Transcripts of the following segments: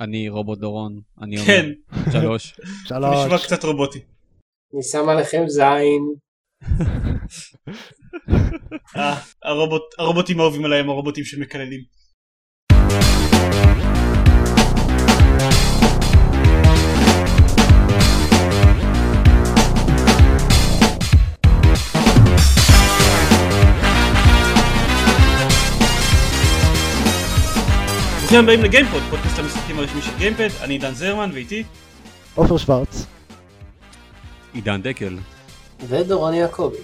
אני רובוט דורון, אני אומר כן, שלוש. נשמע שלוש. קצת רובוטי. אני שם עליכם זין. אה, הרובוט, הרובוטים האהובים עליהם הרובוטים שמקללים. ברוכים הבאים לגיימפוד, פודקאסט המשחקים הרשמי של גיימפד, אני עידן זרמן ואיתי עופר שוורץ, עידן דקל. ודורון יעקבי.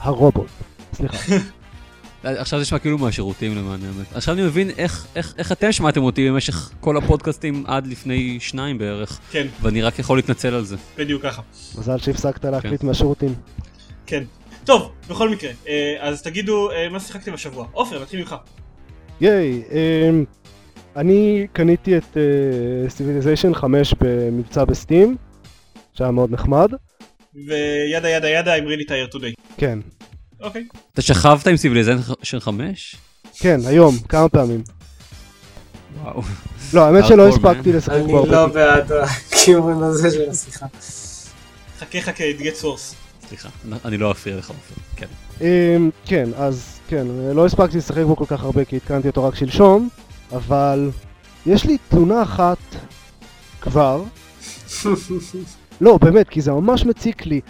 הרובוט. סליחה. עכשיו זה נשמע כאילו מהשירותים למען האמת. עכשיו אני מבין איך, איך, איך אתם שמעתם אותי במשך כל הפודקאסטים עד לפני שניים בערך, כן, ואני רק יכול להתנצל על זה. בדיוק ככה. מזל שהפסקת להקליט מהשירותים. כן. טוב, בכל מקרה, אה, אז תגידו אה, מה שיחקתם השבוע. עופר, נתחיל ממך. ייי, אמ, אני קניתי את Civilization 5 במבצע ב Steam, שהיה מאוד נחמד. ו yada yada yada I'm really tired today. כן, אוקיי. אתה שכבת עם Civilization 5? כן, היום, כמה פעמים. וואו. לא, האמת שלא. הספקתי לשחק אני בו הרבה. לא בעד הכיוון הזה של השיחה. חכה חכה, it gets worse. סליחה, אני לא אפריע לך עופר. כן. אמ, כן, אז כן, לא הספקתי לשחק בו כל כך הרבה כי התקנתי אותו רק שלשום, אבל יש לי תלונה אחת כבר. לא, באמת, כי זה ממש מציק לי.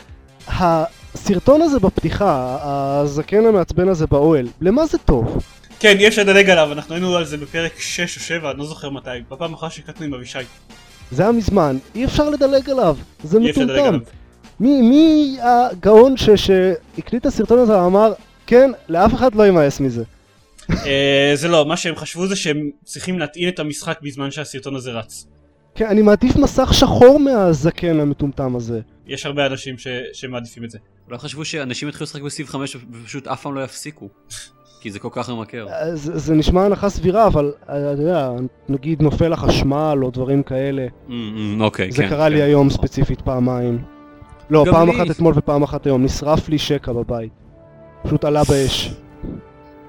הסרטון הזה בפתיחה, הזקן המעצבן הזה באוהל, למה זה טוב? כן, אי אפשר לדלג עליו, אנחנו היינו על זה בפרק 6 או 7, אני לא זוכר מתי, בפעם האחרונה שהקלטנו עם אבישי. זה היה מזמן, אי אפשר לדלג עליו, זה מטומטם. מי, מי הגאון שהקליט את הסרטון הזה ואמר, כן, לאף אחד לא יימאס מזה. אה, זה לא, מה שהם חשבו זה שהם צריכים להטעין את המשחק בזמן שהסרטון הזה רץ. כן, אני מעדיף מסך שחור מהזקן המטומטם הזה. יש הרבה אנשים ש- שמעדיפים את זה. אולי חשבו שאנשים יתחילו לשחק בסיב 5 ופשוט אף פעם לא יפסיקו. כי זה כל כך ממכר. אה, זה, זה נשמע הנחה סבירה, אבל אה, אתה יודע, נגיד נופל החשמל או דברים כאלה. Mm, mm, אוקיי, זה כן, קרה לי כן. היום ספציפית פעמיים. לא, פעם לי. אחת אתמול ופעם אחת היום. נשרף לי שקע בבית. פשוט עלה באש.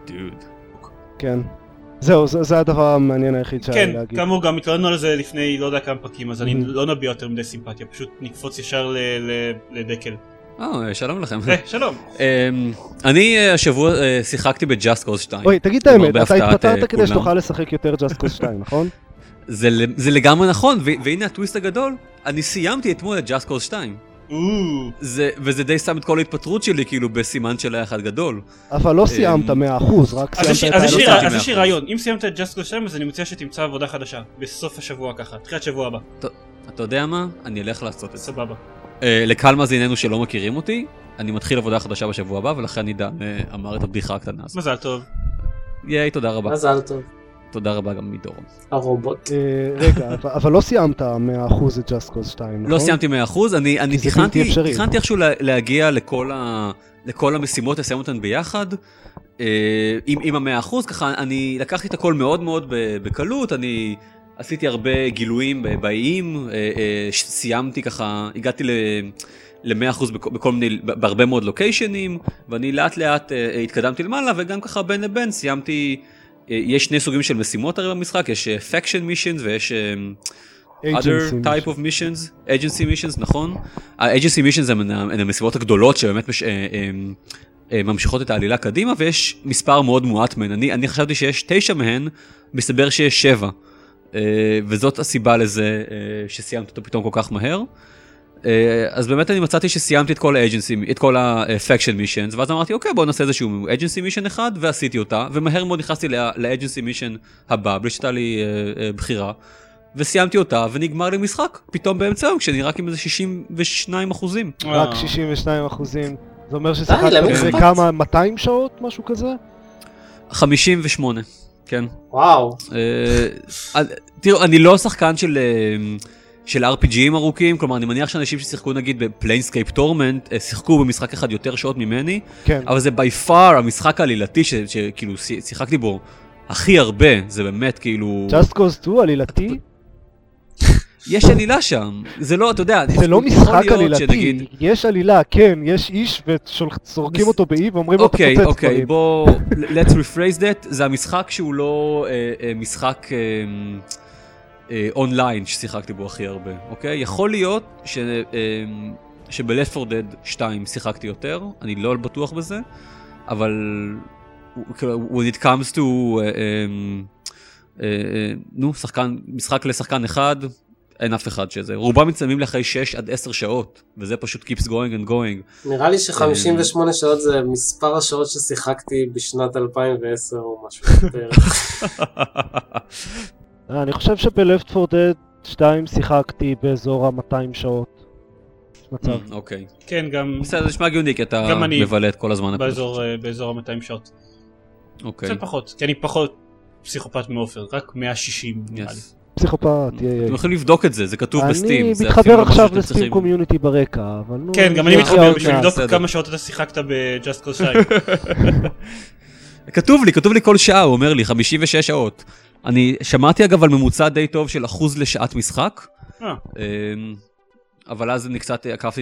דוד. כן. זהו, זה, זה הדבר המעניין היחיד שהיה כן, לי להגיד. כאמור גם התלוננו על זה לפני לא יודע כמה פרקים, אז אני Mhm. לא נביע יותר מדי סימפתיה, פשוט נקפוץ ישר ל- ל- לדקל. אה, שלום לכם. אה, שלום. אמ, אני אה, השבוע אה, שיחקתי בג'אסט קוז 2. אוי, תגיד את האמת, אתה התפטרת כדי כולם. שתוכל לשחק יותר Just Cause 2, נכון? זה לגמרי נכון, והנה הטוויסט הגדול, אני סיימתי אתמול את ג'אסט קוז 2. זה, וזה די שם את כל ההתפטרות שלי כאילו בסימן של היה אחד גדול. אבל לא סיימת 100%, רק אז יש סיימת את לי לא אז יש לי 100%. רעיון, אם סיימת את Just 2 אז אני מציע שתמצא עבודה חדשה, בסוף השבוע ככה, תחילת שבוע הבא, אתה יודע מה? אני אלך לעשות את זה. סבבה. אה, לקהל מאזיננו שלא מכירים אותי, אני מתחיל עבודה חדשה בשבוע הבא, ולכן עידן אה, אמר את הבדיחה הקטנה הזאת. מזל טוב. ייי, תודה רבה. מזל טוב. תודה רבה גם מדורון. הרובוט. אה, רגע, אבל- לא סיימת 100% את Just Cause 2, נכון? לא סיימתי 100%, אני, תכננתי, איכשהו לה, להגיע לכל, המשימות, לסיים אותן ביחד. אה, עם, עם המאה אחוז, ככה אני לקחתי את הכל מאוד מאוד ב- בקלות, אני עשיתי הרבה גילויים באיים, אה, סיימתי ככה, הגעתי ל... ל-100% בכ- בכל מיני, בהרבה מאוד לוקיישנים, ואני לאט לאט התקדמתי למעלה, וגם ככה בין לבין סיימתי, יש שני סוגים של משימות הרי במשחק, יש אה, faction missions ויש אה, other type of missions, agency missions, נכון? ה-agency missions הם הן המשימות הגדולות שבאמת מש, אה, אה, אה, ממשיכות את העלילה קדימה, ויש מספר מאוד מועט מהן. אני, אני חשבתי שיש תשע מהן, מסתבר שיש שבע. אה, וזאת הסיבה לזה אה, שסיימתי אותו פתאום כל כך מהר. אה, אז באמת אני מצאתי שסיימתי את כל ה-agency, את כל ה-faction missions, ואז אמרתי, אוקיי, בוא נעשה איזשהו agency mission אחד, ועשיתי אותה, ומהר מאוד נכנסתי ל-agency mission הבא, בלי שהייתה לי אה, אה, בחירה. וסיימתי אותה ונגמר לי משחק פתאום באמצע היום כשאני רק עם איזה 62 אחוזים. רק אה. 62 אחוזים. זה אומר ששיחקת למי בזה אכפת? כמה, 200 שעות? משהו כזה? 58 כן. וואו. תראו אני לא שחקן של של RPG ים ארוכים כלומר אני מניח שאנשים ששיחקו נגיד ב Planescape Torment אה, שיחקו במשחק אחד יותר שעות ממני כן. אבל זה by far המשחק העלילתי ש- שכאילו שי- שיחקתי בו הכי הרבה זה באמת כאילו Just Cause 2 עלילתי? יש עלילה שם זה לא אתה יודע זה לא משחק עלילתי, שנגיד- יש עלילה, כן, יש איש וזורקים אותו באי ואומרים לו אוקיי, תפוצץ אוקיי, דברים. בוא, let's rephrase that, זה המשחק שהוא לא אה, אה, משחק, אה, אונליין ששיחקתי בו הכי הרבה, אוקיי? יכול להיות ש... אה, 4 Dead 2 שיחקתי יותר, אני לא בטוח בזה, אבל כאילו, when it comes to, אה, אה, אה, נו, שחקן, משחק לשחקן אחד, אין אף אחד שזה. רובם מצלמים לאחרי 6 עד 10 שעות, וזה פשוט keeps going and going. נראה לי ש-58 שעות זה מספר השעות ששיחקתי בשנת 2010 או משהו בערך. אה, אני חושב שב-Left 4 Dead 2 שיחקתי באזור ה-200 שעות. מצב. Mm, אוקיי. כן, גם בסדר, זה נשמע הגיוני, כי אתה מבלה את כל הזמן. באזור, אה, באזור ה-200 שעות. אוקיי. קצת פחות, כי אני פחות פסיכופת מעופר, רק 160 נראה לי. פסיכופת, יהיה. אתם יכולים לבדוק את זה, זה כתוב בסטים. אני מתחבר לא עכשיו לסטים קומיוניטי ברקע, אבל נו... כן, גם אני יגיע מתחבר עוד בשביל. לבדוק. כמה שעות אתה שיחקת ב-Just Cause 2. כתוב לי, כתוב לי כל שעה, הוא אומר לי, 56 שעות. אני שמעתי אגב על ממוצע די טוב של אחוז לשעת משחק, אה, אמ, אבל אז אני קצת עקפתי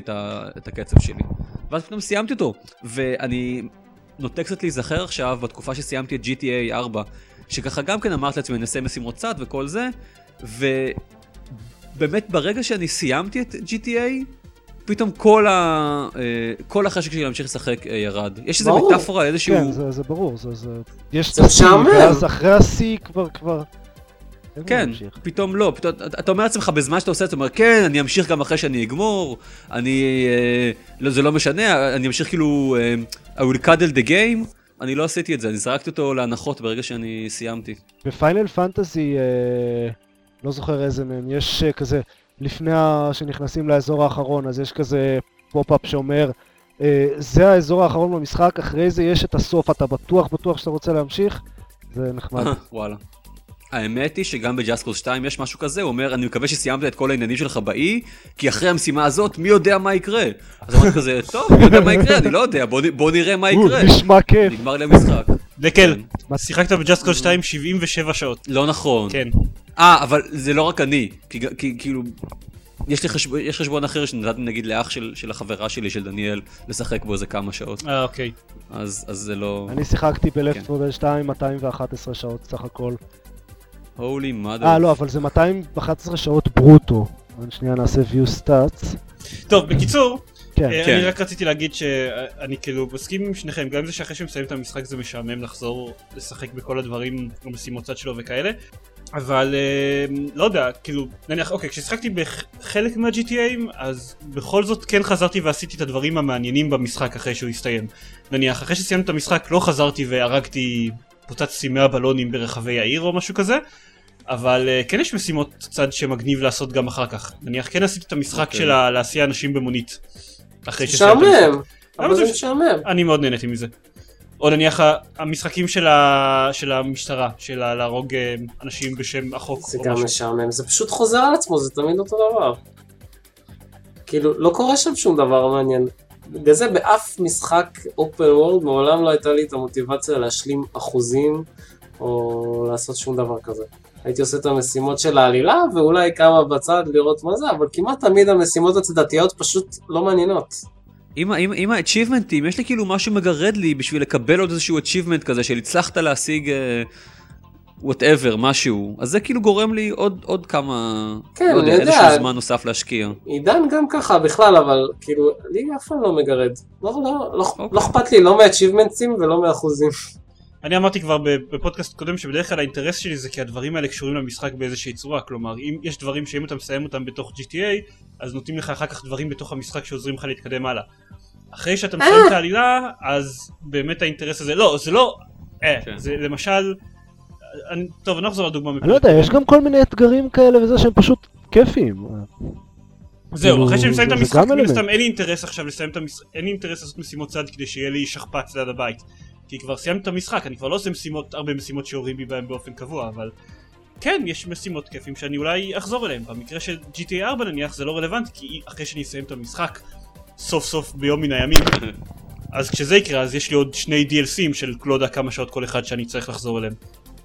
את הקצב שלי. ואז פתאום סיימתי אותו, ואני נוטה קצת להיזכר עכשיו בתקופה שסיימתי את GTA 4, שככה גם כן אמרתי לעצמי, נעשה משימות צד וכל זה, ובאמת ברגע שאני סיימתי את GTA, פתאום כל, ה... אה, כל החשק שלי להמשיך לשחק אה, ירד. יש איזה. מטאפורה, איזשהו... כן, זה זה ברור, זה... זה- יש את זה משעמם. ואז אחרי השיא כבר... כבר... כן. פתאום לא, פתאום, אתה אתה אומר לעצמך בזמן שאתה עושה את זה, אתה אומר כן, אני אמשיך גם אחרי שאני אגמור, אני, אה, לא, זה לא משנה, אני אמשיך כאילו, אה, I will cuddle the game, אני לא עשיתי את זה, אני זרקתי אותו להנחות ברגע שאני סיימתי. בפיינל פנטזי, אה, לא זוכר איזה מהם, יש אה, כזה, לפני שנכנסים לאזור האחרון, אז יש כזה pop-up שאומר, אה, זה האזור האחרון במשחק, אחרי זה יש את הסוף, אתה בטוח בטוח שאתה רוצה להמשיך? זה נחמד. וואלה. האמת היא שגם ב Just Cause 2 יש משהו כזה, הוא אומר, אני מקווה שסיימת את כל העניינים שלך באי, כי אחרי המשימה הזאת, מי יודע מה יקרה? אז אמרתי כזה, טוב, מי יודע מה יקרה? אני לא יודע, בוא, נראה מה יקרה. נשמע כיף. כן. נגמר לי המשחק. דקל, מה- שיחקת Cause 2 77 שעות. לא נכון. כן. אה, אבל זה לא רק אני, כי, כי כאילו, יש לי חשבון, יש חשבון אחר שנתתי נגיד לאח של, של החברה שלי, של דניאל, לשחק בו איזה כמה שעות, אה, אוקיי. אז, אז זה לא... אני שיחקתי כן. 4 Dead 2 211 שעות סך הכל. הולי mother. אה, לא, אבל זה 211 שעות ברוטו. שנייה נעשה view stats. טוב, בקיצור, כן. אה, כן. אני רק רציתי להגיד שאני כאילו מסכים עם שניכם, גם זה שאחרי שמסיים את המשחק זה משעמם לחזור לשחק בכל הדברים, המשימות צד שלו וכאלה, אבל אה, לא יודע, כאילו, נניח, אוקיי, כששיחקתי בחלק מה-GTAים, אז בכל זאת כן חזרתי ועשיתי את הדברים המעניינים במשחק אחרי שהוא הסתיים. נניח, אחרי שסיימתי את המשחק לא חזרתי והרגתי, פוצצתי 100 בלונים ברחבי העיר או משהו כזה. אבל uh, כן יש משימות צד שמגניב לעשות גם אחר כך. נניח כן עשיתי את המשחק אוקיי. של להסיע אנשים במונית. אחרי המשחק. משעמם, אבל למה זה משעמם. אני מאוד נהניתי מזה. או נניח המשחקים של, ה... של המשטרה, של ה- להרוג אה, אנשים בשם החוק זה גם. משעמם, זה פשוט חוזר על עצמו, זה תמיד אותו דבר. כאילו, לא קורה שם שום דבר מעניין. בגלל זה באף משחק אופן וורד מעולם לא הייתה לי את המוטיבציה להשלים אחוזים או לעשות שום דבר כזה. הייתי עושה את המשימות של העלילה ואולי כמה בצד לראות מה זה, אבל כמעט תמיד המשימות הצדדיות פשוט לא מעניינות. עם, עם, עם יש לי כאילו משהו מגרד לי בשביל לקבל עוד איזשהו achievement כזה של הצלחת להשיג whatever, משהו. אז זה כאילו גורם לי עוד, עוד כמה, כן, לא יודע, יודע. איזשהו זמן נוסף להשקיע. עידן גם ככה בכלל, אבל כאילו, לי אף פעם לא מגרד. לא, לא, לא, אוקיי. לא אכפת לי לא מה achievement ים ולא מאחוזים. אני אמרתי כבר בפודקאסט קודם שבדרך כלל האינטרס שלי זה כי הדברים האלה קשורים למשחק באיזושהי צורה. כלומר, אם יש דברים שאם אתה מסיים אותם בתוך GTA, אז נותנים לך אחר כך דברים בתוך המשחק שעוזרים לך להתקדם הלאה. אחרי שאתה מסיים אה. את העלילה, אז באמת האינטרס הזה, לא, זה לא, אה, כן. זה למשל, אני, טוב, אני לא אחזור לדוגמה אני לא יודע, יש גם כל מיני אתגרים כאלה וזה שהם פשוט כיפים. זהו, כאילו, אחרי שאני מסיים את המשחק, מן. הסתם אין לי אינטרס עכשיו לסיים את המשחק, אין לי אינטרס לעשות משימות צד כדי שיהיה לי שכפ"ץ ליד הבית. כי כבר סיימתי את המשחק, אני כבר לא עושה משימות, הרבה משימות שיורים בי בהם באופן קבוע, אבל כן, יש משימות כיפים שאני אולי אחזור אליהם. במקרה של GTA 4 נניח זה לא רלוונטי, כי אחרי שאני אסיים את המשחק, סוף סוף ביום מן הימים, אז כשזה יקרה, אז יש לי עוד שני DLCים של לא יודע כמה שעות כל אחד שאני צריך לחזור אליהם.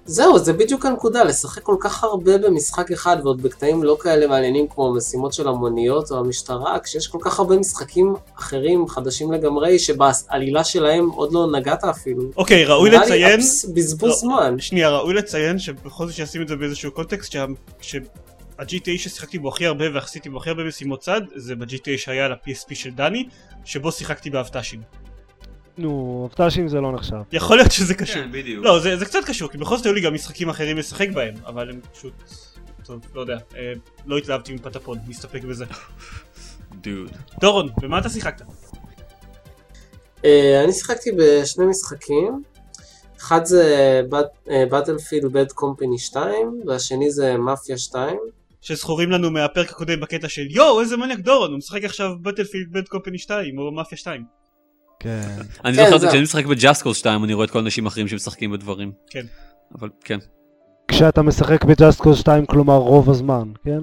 זהו, זה בדיוק הנקודה, לשחק כל כך הרבה במשחק אחד ועוד בקטעים לא כאלה מעניינים כמו המשימות של המוניות או המשטרה, כשיש כל כך הרבה משחקים אחרים, חדשים לגמרי, שבעלילה שלהם עוד לא נגעת אפילו. אוקיי, ראוי נראה לי לציין... בזבוז לא. זמן. שנייה, ראוי לציין שבכל זאת שישים את זה באיזשהו קונטקסט, שה... ה-GTA ששיחקתי בו הכי הרבה ועשיתי בו הכי הרבה משימות צד זה ב-GTA שהיה על ה-PSP של דני שבו שיחקתי באבט"שים. נו, אבט"שים זה לא נחשב. יכול להיות שזה קשור. כן, בדיוק. לא, זה, זה קצת קשור, כי בכל זאת היו לי גם משחקים אחרים לשחק בהם, אבל הם פשוט... טוב, לא יודע, אה, לא התלהבתי מפטפון, נסתפק בזה. דוד. דורון, במה אתה שיחקת? אה, אני שיחקתי בשני משחקים. אחד זה Battlefield Bad Company 2 והשני זה מאפיה 2. שזכורים לנו מהפרק הקודם בקטע של יואו איזה מניאק דורון, הוא משחק עכשיו Battlefield Bad Company 2 או מאפיה 2. כן. אני כן, זוכר זה- כשאני משחק ב Just Cause 2 אני רואה את כל האנשים האחרים שמשחקים בדברים. כן. אבל כן. כשאתה משחק ב Just Cause 2 כלומר רוב הזמן, כן?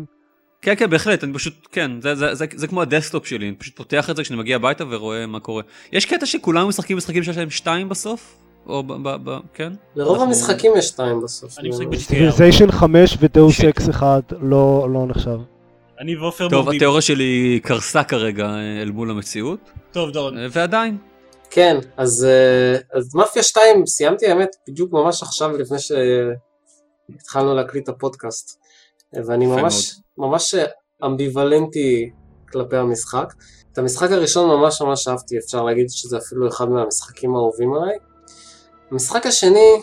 כן כן בהחלט אני פשוט כן זה, זה, זה, זה כמו ה desktop שלי אני פשוט פותח את זה כשאני מגיע הביתה ורואה מה קורה. יש קטע שכולם משחקים משחקים שיש להם שתיים בסוף? או ב... ב, ב כן? לרוב אנחנו- המשחקים יש 2 בסוף. אני משחק ב-GTA. Civilization 5 ו Deus Ex 1 לא לא נחשב. אני ועופר טוב מורדים. התיאוריה שלי קרסה כרגע אה, אל מול המציאות טוב דורון. אה, ועדיין. כן, אז, אה, אז מאפיה 2 סיימתי האמת בדיוק ממש עכשיו לפני שהתחלנו להקליט את הפודקאסט. ואני ממש ממש אמביוולנטי כלפי המשחק. את המשחק הראשון ממש ממש אהבתי, אפשר להגיד שזה אפילו אחד מהמשחקים האהובים עליי. המשחק השני,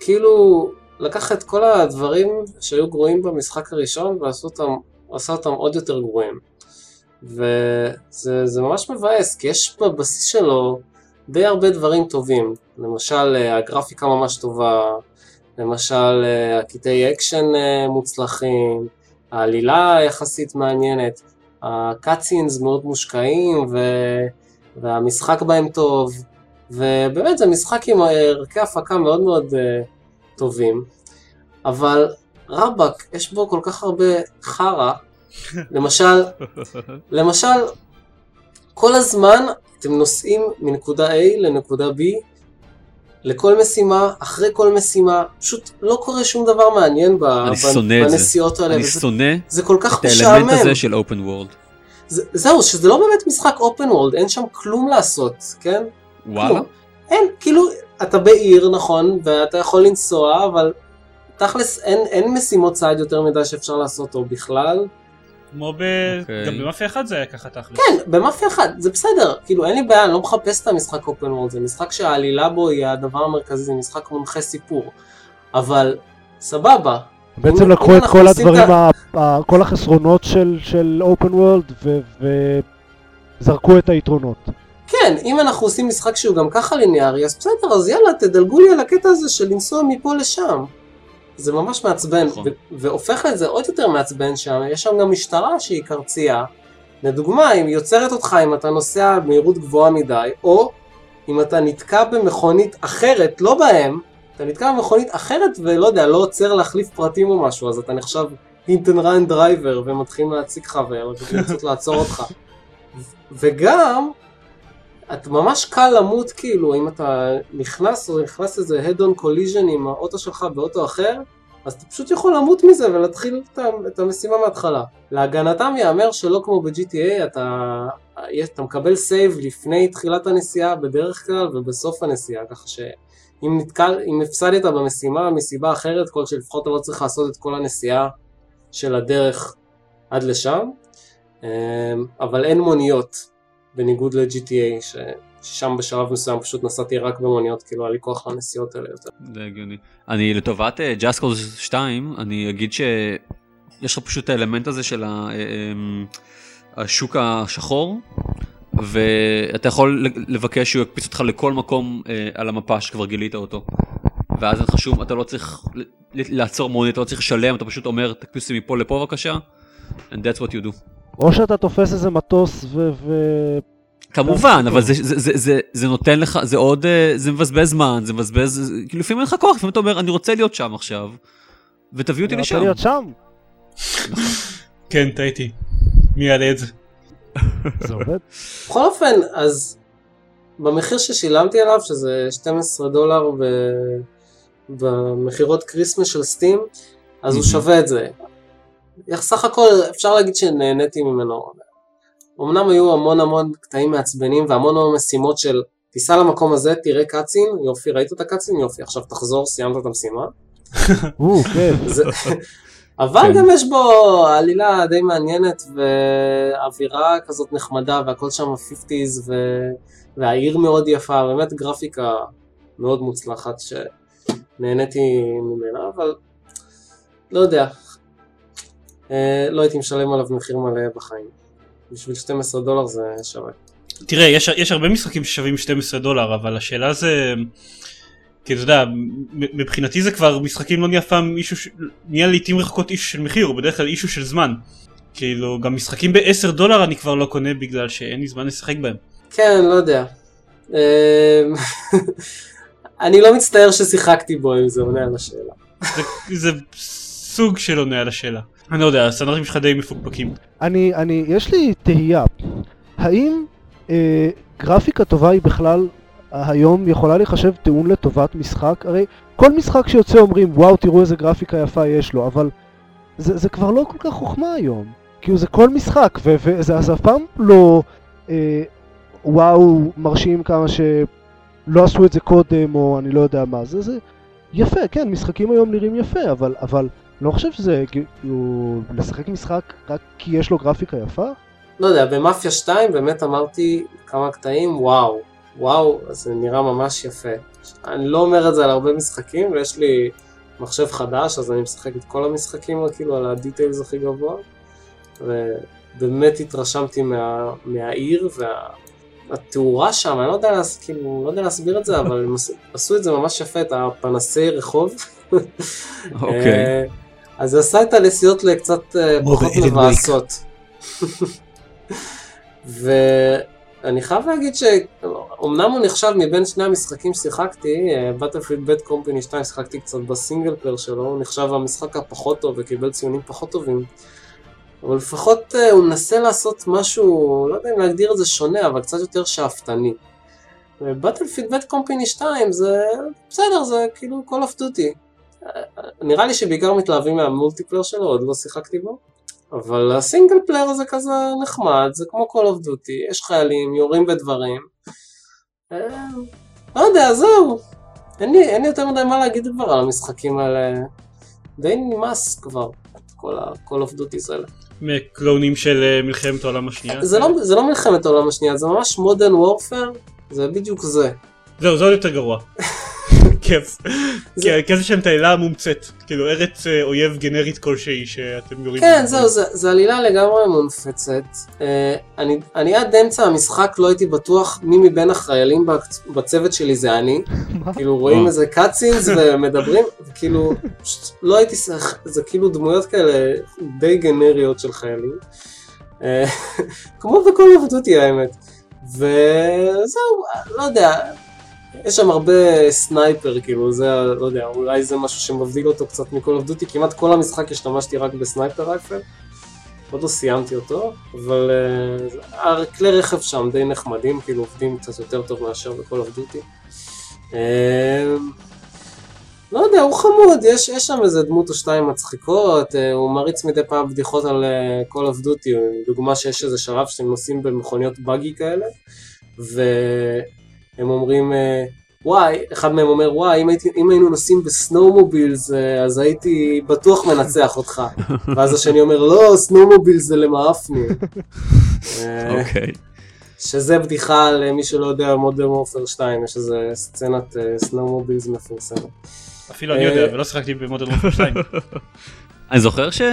כאילו לקח את כל הדברים שהיו גרועים במשחק הראשון ועשו אותם, עשה אותם עוד יותר גרועים. וזה זה ממש מבאס, כי יש בבסיס שלו די הרבה דברים טובים. למשל, אה, הגרפיקה ממש טובה, למשל, אה, הקטעי אקשן אה, מוצלחים, העלילה יחסית מעניינת, ה cutscenes מאוד מושקעים, ו... והמשחק בהם טוב, ובאמת זה משחק עם ערכי הפקה מאוד מאוד אה, טובים, אבל רבאק, יש בו כל כך הרבה חרא, למשל, למשל, כל הזמן אתם נוסעים מנקודה A לנקודה B לכל משימה, אחרי כל משימה, פשוט לא קורה שום דבר מעניין ב- אני ב- שונא את זה. בנסיעות האלה. אני וזה- שונא זה כל כך את האלמנט משעמם. הזה של אופן וורד. זה- זהו, שזה לא באמת משחק אופן וולד, אין שם כלום לעשות, כן? וואלה? כלום. אין, כאילו, אתה בעיר, נכון, ואתה יכול לנסוע, אבל תכלס אין, אין משימות צעד יותר מדי שאפשר לעשות, או בכלל. כמו ב... אוקיי. גם במאפיה 1 זה היה ככה תכל'ס. כן, במאפיה אחת, זה בסדר, כאילו אין לי בעיה, אני לא מחפש את המשחק אופן וולד, זה משחק שהעלילה בו היא הדבר המרכזי, זה משחק מונחה סיפור. אבל, סבבה. בעצם לקחו את כל הדברים, ה- ה- כל החסרונות של- של אופן וורלד וזרקו את היתרונות. כן, אם אנחנו עושים משחק שהוא גם ככה ליניארי, אז בסדר, אז יאללה, תדלגו לי על הקטע הזה של לנסוע מפה לשם. זה ממש מעצבן, נכון. והופך את זה עוד יותר מעצבן שם, יש שם גם משטרה שהיא קרצייה. לדוגמה, אם היא יוצרת אותך אם אתה נוסע במהירות גבוהה מדי, או אם אתה נתקע במכונית אחרת, לא בהם, אתה נתקע במכונית אחרת ולא יודע, לא עוצר להחליף פרטים או משהו, אז אתה נחשב hit and run driver ומתחילים להציג לך ולרצות לעצור אותך. וגם, את ממש קל למות כאילו, אם אתה נכנס או נכנס איזה head on collision עם האוטו שלך באוטו אחר, אז אתה פשוט יכול למות מזה ולהתחיל את המשימה מההתחלה. להגנתם ייאמר שלא כמו ב-GTA, אתה, אתה מקבל save לפני תחילת הנסיעה בדרך כלל ובסוף הנסיעה, ככה שאם נתקל, הפסדת במשימה מסיבה אחרת כלשהי, לפחות אתה לא צריך לעשות את כל הנסיעה של הדרך עד לשם, אמ, אבל אין מוניות, בניגוד ל-GTA. ששם בשלב מסוים פשוט נסעתי רק במוניות, כאילו היה לי כוח לנסיעות האלה יותר. זה הגיוני. אני לטובת Just Cause 2 אני אגיד שיש לך פשוט האלמנט הזה של ה- אמ, השוק השחור ואתה יכול לבקש שהוא יקפיץ אותך לכל מקום אה, על המפה שכבר גילית אותו. ואז אין לך שום, אתה לא צריך לעצור מונית, אתה לא צריך לשלם, אתה פשוט אומר תקפיץ אותי מפה לפה בבקשה, and that's what you do. או שאתה תופס איזה מטוס ו... ו... כמובן, אבל זה, זה, זה, זה, זה נותן לך, זה עוד, אה, זה מבזבז זמן, זה מבזבז, כאילו לפעמים אין לך כוח, לפעמים אתה אומר, אני רוצה להיות שם עכשיו, ותביאו אותי לשם. רוצה להיות שם? כן, טעיתי. מי יעלה את זה? זה עובד? בכל אופן, אז במחיר ששילמתי עליו, שזה 12 דולר ב... במכירות Christmas של Steam, אז הוא. שווה את זה. אך סך הכל אפשר להגיד שנהניתי ממנו. אמנם היו המון המון קטעים מעצבנים והמון המון משימות של תיסע למקום הזה, תראה cutscene, יופי, ראית את ה cutscene? יופי, עכשיו תחזור, סיימת את המשימה. כן. אבל כן. גם יש בו עלילה די מעניינת ואווירה כזאת נחמדה והכל שם 50's ו... והעיר מאוד יפה, באמת גרפיקה מאוד מוצלחת שנהניתי ממנה, אבל לא יודע, לא הייתי משלם עליו מחיר מלא בחיים. בשביל 12 דולר זה שווה. תראה, יש, יש הרבה משחקים ששווים 12 דולר, אבל השאלה זה... כי אתה יודע, מבחינתי זה כבר משחקים לא נהיה פעם אישו, ש- נהיה לעיתים רחוקות אישו של מחיר, הוא בדרך כלל אישו של זמן. כאילו, גם משחקים ב-10 דולר אני כבר לא קונה בגלל שאין לי זמן לשחק בהם. כן, לא יודע. אה, אני לא מצטער ששיחקתי בו אם זה עונה על השאלה. זה, זה סוג של עונה על השאלה. אני לא יודע, הסטנדרטים שלך די מפוקפקים. אני, אני, יש לי תהייה. האם אה, גרפיקה טובה היא בכלל היום יכולה להיחשב טיעון לטובת משחק? הרי כל משחק שיוצא אומרים, וואו, תראו איזה גרפיקה יפה יש לו, אבל זה, זה כבר לא כל כך חוכמה היום. כאילו זה כל משחק, וזה אף פעם לא, אה, וואו, מרשים כמה שלא עשו את זה קודם, או אני לא יודע מה. זה, זה יפה, כן, משחקים היום נראים יפה, אבל, אבל לא חושב שזה כאילו לשחק משחק רק כי יש לו גרפיקה יפה? לא יודע, במאפיה 2 באמת אמרתי כמה קטעים, וואו, וואו, זה נראה ממש יפה. אני לא אומר את זה על הרבה משחקים, ויש לי מחשב חדש, אז אני משחק את כל המשחקים כאילו על הדיטיילס הכי גבוה, ובאמת התרשמתי מה, מהעיר והתאורה שם, אני לא יודע, להס, כאילו, לא יודע להסביר את זה, אבל הם עשו- את זה ממש יפה, את הפנסי רחוב. אוקיי. אה, אז זה עשה את הנסיעות לקצת אה, פחות מבאסות. ואני חייב להגיד שאומנם הוא נחשב מבין שני המשחקים ששיחקתי, בטלפילד בד קומפני 2 שיחקתי קצת בסינגל פלר שלו, הוא נחשב המשחק הפחות טוב וקיבל ציונים פחות טובים. אבל לפחות אה, הוא מנסה לעשות משהו, לא יודע אם להגדיר את זה שונה, אבל קצת יותר שאפתני. ובטלפילד בד קומפני 2 זה בסדר, זה כאילו Call of Duty. נראה לי שבעיקר מתלהבים מה multiplayer שלו, עוד לא שיחקתי בו. אבל ה single player זה כזה נחמד, זה כמו Call of Duty, יש חיילים, יורים בדברים. אה, לא יודע, זהו. אין לי, אין לי יותר מדי מה להגיד כבר על המשחקים האלה. די נמאס כבר, כל ה-Call of Duty האלה. מקלונים של אה, מלחמת העולם השנייה. זה לא, זה לא מלחמת העולם השנייה, זה ממש Modern Warfare, זה בדיוק זה. זהו, זה עוד יותר גרוע. כיף. כי הכסף שלהם את העילה המומצאת. כאילו ארץ אה, אויב גנרית כלשהי שאתם יורים. כן, זהו, זה, זה עלילה לגמרי מונפצת. אה, אני, אני עד אמצע המשחק לא הייתי בטוח מי מבין החיילים בצ- בצוות שלי זה אני. כאילו רואים אה. איזה קאצינס ומדברים, וכאילו, פשוט לא הייתי, שח- זה כאילו דמויות כאלה די גנריות של חיילים. כמו ב Call of Duty האמת. וזהו, לא יודע, יש שם הרבה sniper, כאילו, זה, לא יודע, אולי זה משהו שמבדיל אותו קצת מ Call of Duty, כמעט כל המשחק השתמשתי רק ב sniper rifle. עוד לא סיימתי אותו, אבל הכלי רכב שם די נחמדים, כאילו עובדים קצת יותר טוב מאשר ב Call of Duty. לא יודע, הוא חמוד, יש, יש שם איזה דמות או שתיים מצחיקות, אה, הוא מריץ מדי פעם בדיחות על אה, of Duty, דוגמה שיש איזה שלב שאתם נוסעים במכוניות buggy כאלה, והם אומרים, אה, וואי, אחד מהם אומר, וואי, אם, הייתי, אם היינו נוסעים ב snowmobiles, אה, אז הייתי בטוח מנצח אותך. ואז השני אומר, לא, snowmobiles זה למעפנים. אה, אוקיי. שזה בדיחה למי שלא יודע, Modern Warfare 2, יש איזה סצנת אה, snowmobiles מפורסמת. אפילו אני יודע, ולא שיחקתי ב Modern Warfare 2. אני זוכר שהוא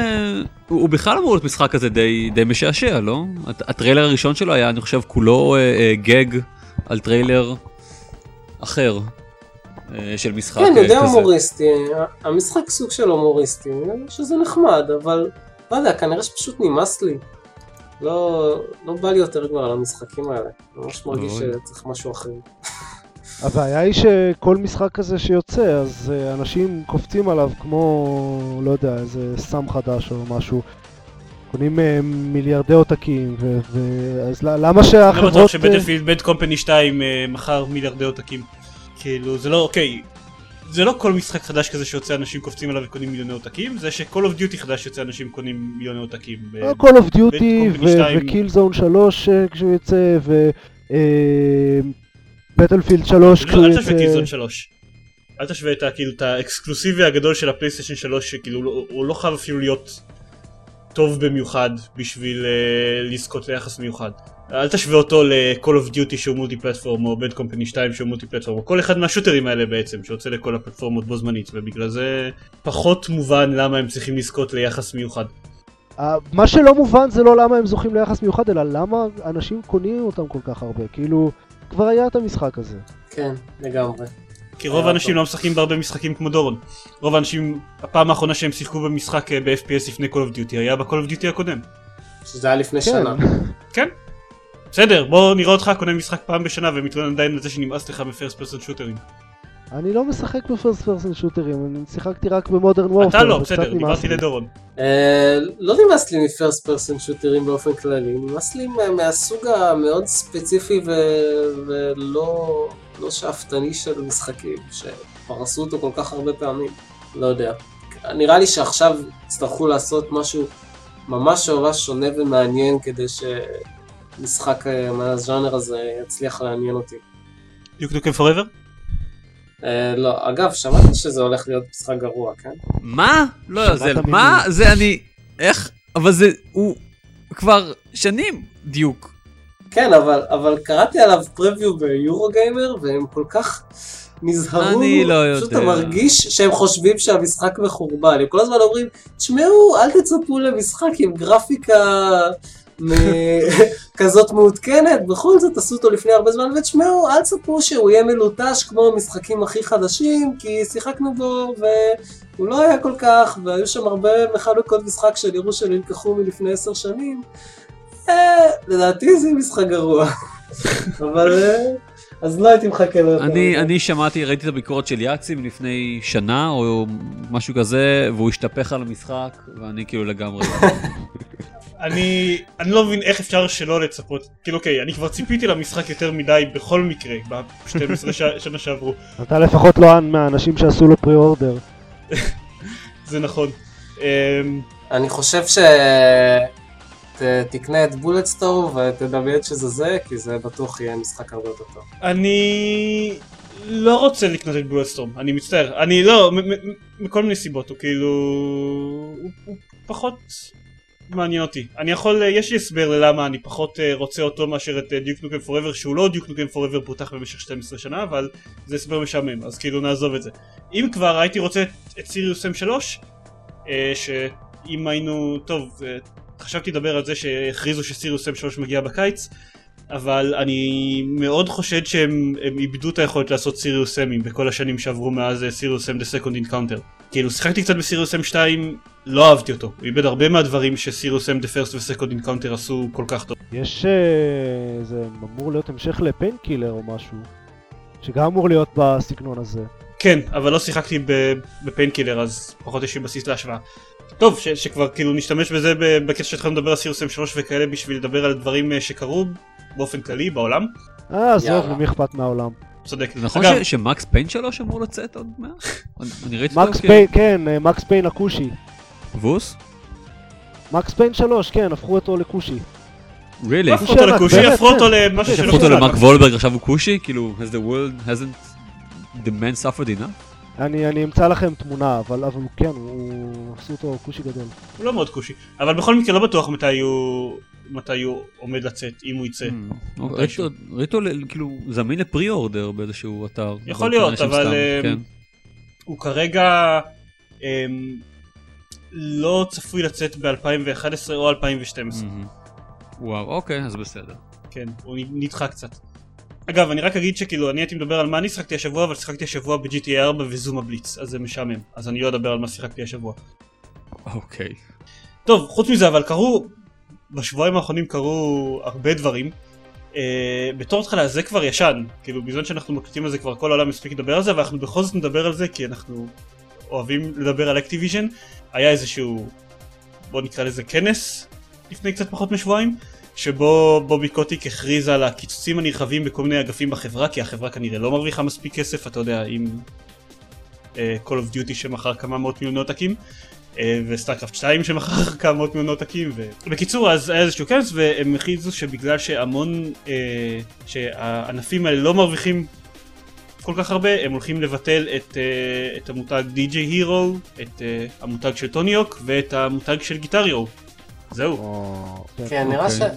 הוא בכלל אמור להיות משחק כזה די, די משעשע, לא? הט- הטריילר הראשון שלו היה, אני חושב, כולו אה, אה, gag על טריילר אחר אה, של משחק כן, אה, הוא די כזה. הומוריסטי, המשחק סוג של הומוריסטי, שזה נחמד, אבל לא יודע, כנראה שפשוט נמאס לי. לא, לא בא לי יותר כבר על המשחקים האלה, אני ממש מרגיש אוי. שצריך משהו אחר. הבעיה היא שכל משחק כזה שיוצא, אז אה, אנשים קופצים עליו כמו, לא יודע, איזה סם חדש או משהו. קונים אה, מיליארדי עותקים. אז למה אני לא שהחברות... בטוח שבטלפילד בד קומפני 2 אה, מכר מיליארדי עותקים. כאילו, זה לא, אוקיי. זה לא כל משחק חדש כזה שיוצא אנשים קופצים עליו וקונים מיליוני עוטקים, זה ש-Call of Duty חדש יוצא אנשים קונים מיליוני עותקים. of Duty Company 2. וקילזון 3 אה, כשהוא יוצא, ובטלפילד 3 כשהוא אל תשווה יוצא. קילזון 3. אל תשווה את, האקסקלוסיבי הגדול של הפלייסטיישן 3 שכאילו הוא לא חייב אפילו להיות טוב במיוחד בשביל uh, לזכות ליחס מיוחד. אל תשווה אותו ל-call of duty שהוא מולטי פלטפורם או bad company 2 שהוא מולטי פלטפורם או כל אחד מהשוטרים האלה בעצם שיוצא לכל הפלטפורמות בו זמנית ובגלל זה פחות מובן למה הם צריכים לזכות ליחס מיוחד. אה, מה שלא מובן זה לא למה הם זוכים ליחס מיוחד, אלא למה אנשים קונים אותם כל כך הרבה. כאילו, כבר היה את המשחק הזה. כן, לגמרי. כי רוב היה האנשים. לא משחקים בהרבה משחקים כמו דורון. רוב האנשים, הפעם האחרונה שהם שיחקו במשחק אה, ב-FPS לפני Call of Duty היה ב-Call of Duty הקודם. שזה היה לפני כן. שנה. כן. בסדר, בוא נראה אותך קונה משחק פעם בשנה ומתלונן עדיין על זה שנמאס לך בפרסט פרסון שוטרים. אני לא משחק בפרסט פרסון שוטרים, אני שיחקתי רק במודרן וורפר. אתה לא, בסדר, דיברתי. לדורון. אה, לא נמאס לי מפרסט פרסון שוטרים באופן כללי, נמאס לי מה- מהסוג המאוד ספציפי ו- ולא לא שאפתני של משחקים, שכבר עשו אותו כל כך הרבה פעמים, לא יודע. נראה לי שעכשיו יצטרכו לעשות משהו ממש ממש שונה ומעניין כדי שמשחק אה, מהז'אנר הזה יצליח לעניין אותי. דיוק פוrever? אה, לא, אגב, שמעתי שזה הולך להיות משחק גרוע, כן? מה? לא, זה, שמעת מה? זה אני... איך? אבל זה... הוא כבר שנים דיוק. כן, אבל, אבל קראתי עליו פרביו ביורו גיימר, והם כל כך נזהרו, אני לא פשוט יודע. אתה מרגיש שהם חושבים שהמשחק מחורבן, הם כל הזמן אומרים, תשמעו, אל תצפו למשחק עם גרפיקה כזאת מעודכנת, בכל זאת עשו אותו לפני הרבה זמן, ותשמעו, אל תצפו שהוא יהיה מלוטש כמו המשחקים הכי חדשים, כי שיחקנו בו, והוא לא היה כל כך, והיו שם הרבה מכניקות משחק שנראו שנלקחו מלפני עשר שנים. אה, לדעתי זה משחק גרוע. אבל... אה, אז לא הייתי מחכה לו. אני. אני שמעתי, ראיתי את הביקורת של יאצים לפני שנה או משהו כזה, והוא השתפך על המשחק, ואני כאילו לגמרי... אני אני לא מבין איך אפשר שלא לצפות. כאילו אוקיי, אני כבר ציפיתי למשחק יותר מדי בכל מקרה, ב-12 שנה שעברו. אתה לפחות לא מהאנשים שעשו לו פרי-אורדר. זה נכון. אמ, אני חושב ש... ת- תקנה את בולט סטור ותדמיין שזה זה, כי זה בטוח יהיה משחק הרבה יותר טוב. אני לא רוצה לקנות את בולסטורם, אני מצטער. אני לא, מ- מ- מכל מיני סיבות, הוא כאילו... הוא, הוא פחות מעניין אותי. אני יכול, יש לי הסבר ללמה אני פחות אה, רוצה אותו מאשר את דיוק נוקם פוrever, שהוא לא דיוק נוקם פוrever פותח במשך 12 שנה, אבל זה הסבר משעמם, אז כאילו נעזוב את זה. אם כבר הייתי רוצה את, את סיריוס M3, אה, שאם היינו, טוב, אה, חשבתי לדבר על זה שהכריזו שסיריוס M3 מגיע בקיץ, אבל אני מאוד חושד שהם הם איבדו את היכולת לעשות Serious Sam ים בכל השנים שעברו מאז Serious Sam The Second Encounter. כאילו שיחקתי קצת ב Serious Sam 2 לא אהבתי אותו, הוא איבד הרבה מהדברים ש Serious Sam The First ו Second Encounter עשו כל כך טוב. יש... אה, זה אמור להיות המשך ל Painkiller או משהו. שגם אמור להיות בסגנון הזה. כן, אבל לא שיחקתי ב Painkiller אז פחות יש לי בסיס להשוואה. טוב, ש, שכבר כאילו נשתמש בזה בקטע שהתחלנו לדבר על Serious Sam 3 וכאלה בשביל לדבר על דברים אה, שקרו באופן כללי בעולם. אה, עזוב. למי אכפת מהעולם. צודק. זה נכון אגב, ש- ש Max Payne 3 אמור לצאת עוד מעט? אני- ראיתי אותו Max Payne, כן, אה, Max Payne הכושי. כבוס? Max Payne 3, כן, הפכו אותו לכושי. really? הפכו אותו לכושי, הפכו אותו כן. למשהו שלא הפכו אותו. למרק וולברג עכשיו הוא כושי? כאילו, has the world hasn't the man suffered enough? אני אני אמצא לכם תמונה, אבל אבל כן, הוא... עשו אותו כושי גדול. הוא לא מאוד כושי. אבל בכל מקרה לא בטוח מתי הוא... מתי הוא עומד לצאת, אם הוא יצא. אותו ל- כאילו זמין לפרי אורדר באיזשהו אתר. יכול אבל להיות, אבל, אמ, כן. הוא כרגע אמ, לא צפוי לצאת ב-2011 או 2012. מהמם. וואו, אוקיי, אז בסדר. כן, הוא נדחה קצת. אגב, אני רק אגיד שכאילו, אני הייתי מדבר על מה אני שיחקתי השבוע, אבל שיחקתי השבוע ב-GTA 4 וזום הבליץ, אז זה משעמם. אז אני לא אדבר על מה שיחקתי השבוע. אוקיי. טוב, חוץ מזה, אבל קרו, בשבועיים האחרונים קרו הרבה דברים. Uh, בתור התחלה זה כבר ישן, כאילו בזמן שאנחנו מקליטים על זה כבר כל העולם מספיק לדבר על זה, אבל אנחנו בכל זאת נדבר על זה כי אנחנו אוהבים לדבר על Activision. היה איזשהו, בוא נקרא לזה כנס, לפני קצת פחות משבועיים, שבו בובי קוטיק הכריז על הקיצוצים הנרחבים בכל מיני אגפים בחברה, כי החברה כנראה לא מרוויחה מספיק כסף, אתה יודע, עם uh, Call of Duty שמכר כמה מאות מיליוני עותקים. אה, ו StarCraft 2 שמכר כמה מאות מיליוני עותקים ובקיצור אז היה איזשהו כנס והם הכריזו שבגלל שהמון אה, שהענפים האלה לא מרוויחים כל כך הרבה, הם הולכים לבטל את, אה, את המותג DJ Hero, את אה, המותג של טוניוק ואת המותג של גיטריו. זהו. או, כן, נראה אוקיי.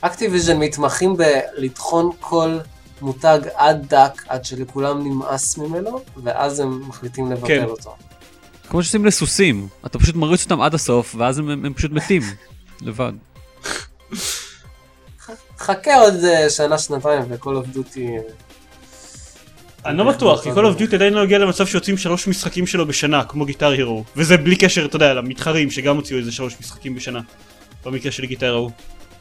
שאקטיביז'ן מתמחים בלטחון כל מותג עד דק, עד שלכולם נמאס ממנו, ואז הם מחליטים לבטל כן. אותו. כמו שעושים לסוסים, אתה פשוט מריץ אותם עד הסוף, ואז הם, הם פשוט מתים. לבד. חכה עוד אה, שנה, שנתיים, of duty... אה, אני לא בטוח, כי Call of Duty עדיין לא הגיע למצב שיוצאים שלוש משחקים שלו בשנה, כמו גיטר הירו. וזה בלי קשר, אתה יודע, למתחרים שגם הוציאו איזה שלוש משחקים בשנה. במקרה של גיטר הירו.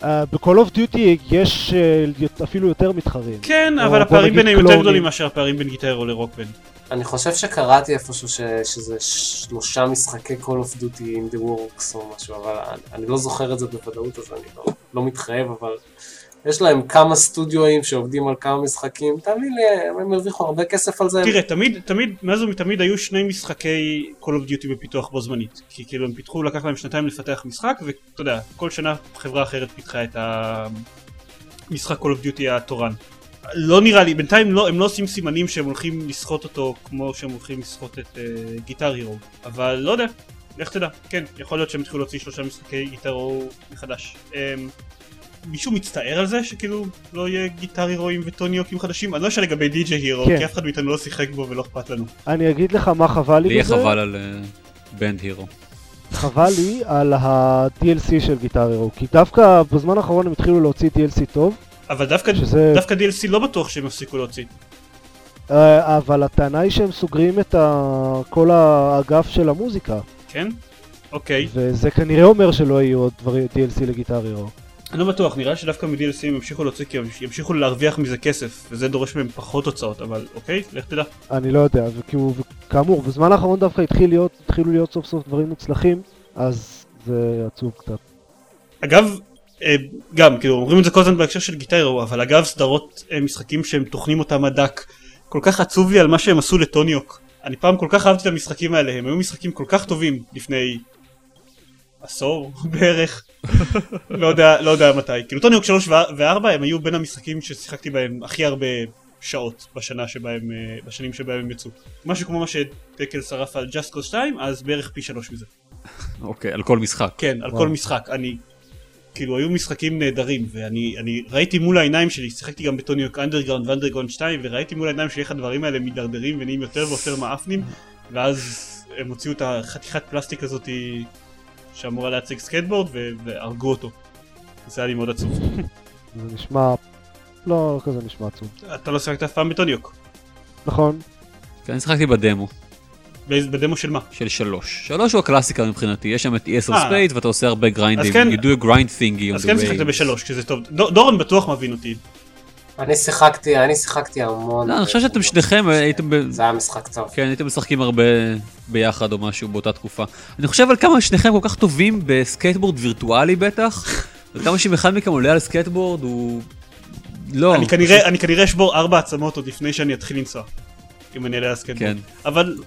אה, ב-call of duty יש יות- אפילו יותר מתחרים. כן, אבל הפערים ביניהם יותר. גדולים מאשר הפערים בין גיטר הירו לרוקבן. אני חושב שקראתי איפשהו ש... שזה שלושה משחקי Call of Duty in the works או משהו, אבל אני, אני לא זוכר את זה בוודאות, אז אני לא, לא מתחייב, אבל יש להם כמה סטודיואים שעובדים על כמה משחקים, תאמין לי, הם הרוויחו הרבה כסף על זה. תראה, תמיד, תמיד, מאז ומתמיד היו שני משחקי Call of Duty בפיתוח בו זמנית. כי כאילו הם פיתחו, לקח להם שנתיים לפתח משחק, ואתה יודע, כל שנה חברה אחרת פיתחה את המשחק Call of Duty התורן. לא נראה לי, בינתיים לא, הם לא עושים סימנים שהם הולכים לסחוט אותו כמו שהם הולכים לסחוט את uh, גיטר הירו. אבל לא יודע, לך תדע. כן, יכול להיות שהם יתחילו להוציא שלושה משחקי גיטר הירו מחדש. Um, מישהו מצטער על זה שכאילו לא יהיה גיטר הירואים וטוניוקים חדשים? אני לא יודע לגבי די.ג'יי הירו, כן. כי אף אחד מאיתנו לא שיחק בו ולא אכפת לנו. אני אגיד לך מה חבל לי לי יהיה בזה. חבל על בנד הירו. חבל לי על ה-DLC של גיטר הירו, כי דווקא בזמן האחרון הם התחילו להוציא DLC טוב, אבל דווקא, שזה... דווקא DLC לא בטוח שהם יפסיקו להוציא. אה, אבל הטענה היא שהם סוגרים את ה... כל האגף של המוזיקה, כן? אוקיי. וזה כנראה אומר שלא יהיו עוד דברים DLC לגיטר הירו. אני לא בטוח, נראה שדווקא מ-DLC הם ימשיכו להוציא כי הם ימשיכו להרוויח מזה כסף, וזה דורש מהם פחות הוצאות, אבל אוקיי, לך תדע. אני לא יודע, וכאילו, וכאמור, בזמן האחרון דווקא התחיל להיות, התחילו להיות סוף סוף דברים מוצלחים, אז זה עצוב קצת. אגב, אה, גם, כאילו, אומרים את זה כל הזמן בהקשר של גיטרו, אבל אגב, סדרות אה, משחקים שהם טוחנים אותם עד דק, כל כך עצוב לי על מה שהם עשו ל Tony Hawk. אני פעם כל כך אהבתי את המשחקים האלה, הם היו משחקים כל כך טובים לפני עשור בערך. לא יודע, לא יודע מתי. כאילו Tony Hawk 3 ו-4 הם היו בין המשחקים ששיחקתי בהם הכי הרבה שעות בשנה שבהם, אה, בשנים שבהם הם יצאו. משהו כמו מה שדקל שרף על Just Cause 2, אז בערך פי שלוש מזה. אוקיי, על כל משחק. כן, על וואו. כל משחק. אני, כאילו, היו משחקים נהדרים, ואני אני ראיתי מול העיניים שלי, שיחקתי גם ב Tony Hawk Underground ו Underground 2, וראיתי מול העיניים שלי איך הדברים האלה מידרדרים ונהיים יותר ויותר מעפנים, ואז הם הוציאו את החתיכת פלסטיק הזאת שאמורה להציג סקייטבורד, והרגו אותו. זה היה לי מאוד עצוב. זה נשמע... לא, לא כזה נשמע עצוב. אתה לא שיחקת אף פעם בטוניוק. נכון? כן, אני שיחקתי בדמו בדמו של מה? של שלוש. שלוש הוא הקלאסיקה מבחינתי, יש שם את ESL אה. ספייט ואתה עושה הרבה גריינדים. אז כן- You do a grind thingy on אז the כן שיחקת way. בשלוש, כשזה טוב. דור- דורון בטוח מבין אותי. אני שיחקתי, אני שיחקתי המון. לא, אני חושב שאתם שניכם הייתם ב... זה היה משחק טוב. כן, הייתם משחקים הרבה ביחד או משהו באותה תקופה. אני חושב על כמה שניכם כל כך טובים בסקייטבורד וירטואלי בטח, וכמה שאם אחד מכם עולה על סקייטבורד הוא... לא. אני כנראה אני כנראה אשבור ארבע עצמות עוד לפני שאני אתחיל לנסוע. אם אני אעלה לסקייטבורד. כן. אבל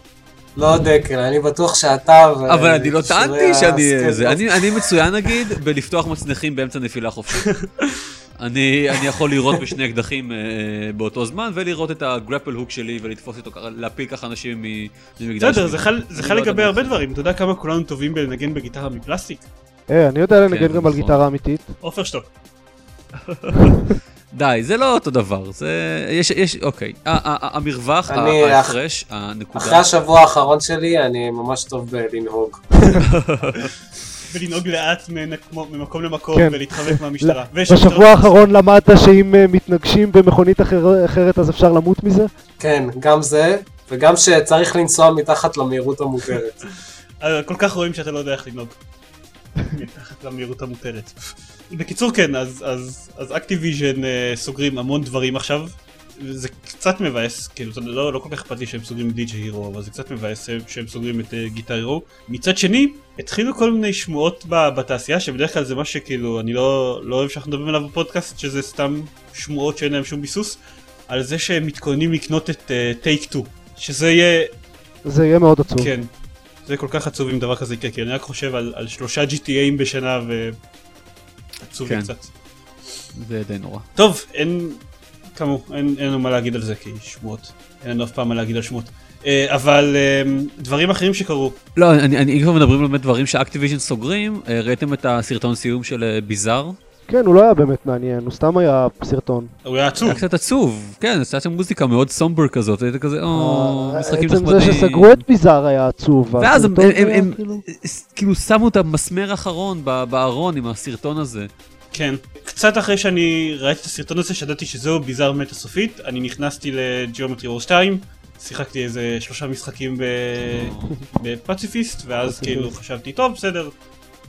לא דקל, אני בטוח שאתה ו... אבל אני לא טענתי שאני... אני אני מצוין נגיד בלפתוח מצנחים באמצע נפילה חופשית. אני אני יכול לירות בשני אקדחים אה, באותו זמן ולראות את הגרפל הוק שלי ולתפוס איתו ככה, להפיל ככה אנשים מ- ממגדל בסדר, שלי. זה חל- זה חל לא לגבי הרבה. דברים. אתה יודע כמה כולנו טובים בלנגן בגיטרה מפלסטיק? אה, אני יודע לנגן כן, גם על נכון. גיטרה אמיתית. עופר שטוק. די, זה לא אותו דבר, זה... יש, יש, אוקיי. המרווח, ההפרש, הנקודה. אחרי השבוע האחרון שלי, אני ממש טוב בלנהוג. ולנהוג לאט ממקום למקום כן. ולהתחמק מהמשטרה. בשבוע האחרון למדת שאם אה, מתנגשים במכונית אחר- אחרת אז אפשר למות מזה? כן, גם זה, וגם שצריך לנסוע מתחת למהירות המותרת. אה, כל כך רואים שאתה לא יודע איך לנהוג. מתחת למהירות המותרת. בקיצור כן, אז- אז אז אקטיביז'ן אה, סוגרים המון דברים עכשיו. זה קצת מבאס, כאילו זה לא, לא כל כך אכפת לי שהם סוגרים די.ג'יי הירו, אבל זה קצת מבאס שהם סוגרים את uh, גיטר הירו. מצד שני, התחילו כל מיני שמועות ב- בתעשייה, שבדרך כלל זה מה שכאילו, אני לא, לא אוהב שאנחנו מדברים עליו בפודקאסט, שזה סתם שמועות שאין להם שום ביסוס, על זה שהם מתכוננים לקנות את טייק uh, 2, שזה יהיה זה יהיה מאוד עצוב. כן. זה כל כך עצוב אם דבר כזה יקרה, כי אני רק חושב על, על שלושה GTAים בשנה ו... עצוב לי כן. קצת. זה די נורא. טוב, אין... כאמור, אין אין לנו מה להגיד על זה כי שמועות. אין לנו אף פעם מה להגיד על שמועות. אה, אבל אה, דברים אחרים שקרו, לא, אני, אני, אם כבר מדברים על באמת דברים שאקטיביז'ן סוגרים, אה, ראיתם את הסרטון סיום של ביזאר? כן, הוא לא היה באמת מעניין, הוא סתם היה סרטון. הוא היה עצוב. היה קצת עצוב, כן, היה שם מוזיקה מאוד סומבר כזאת, היית כזה, או, משחקים עצם זה נחמדים. שסגרו את ביזאר היה עצוב. ואז הם, הם, הם, כאילו- הם כאילו שמו את המסמר האחרון ב- בארון עם הסרטון הזה. כן. קצת אחרי שאני ראיתי את הסרטון הזה, שידעתי שזהו ביזאר מתה סופית, אני נכנסתי לג'יאומטרי וור 2, שיחקתי איזה שלושה משחקים. ב Pacifist, ואז. כאילו חשבתי, טוב, בסדר.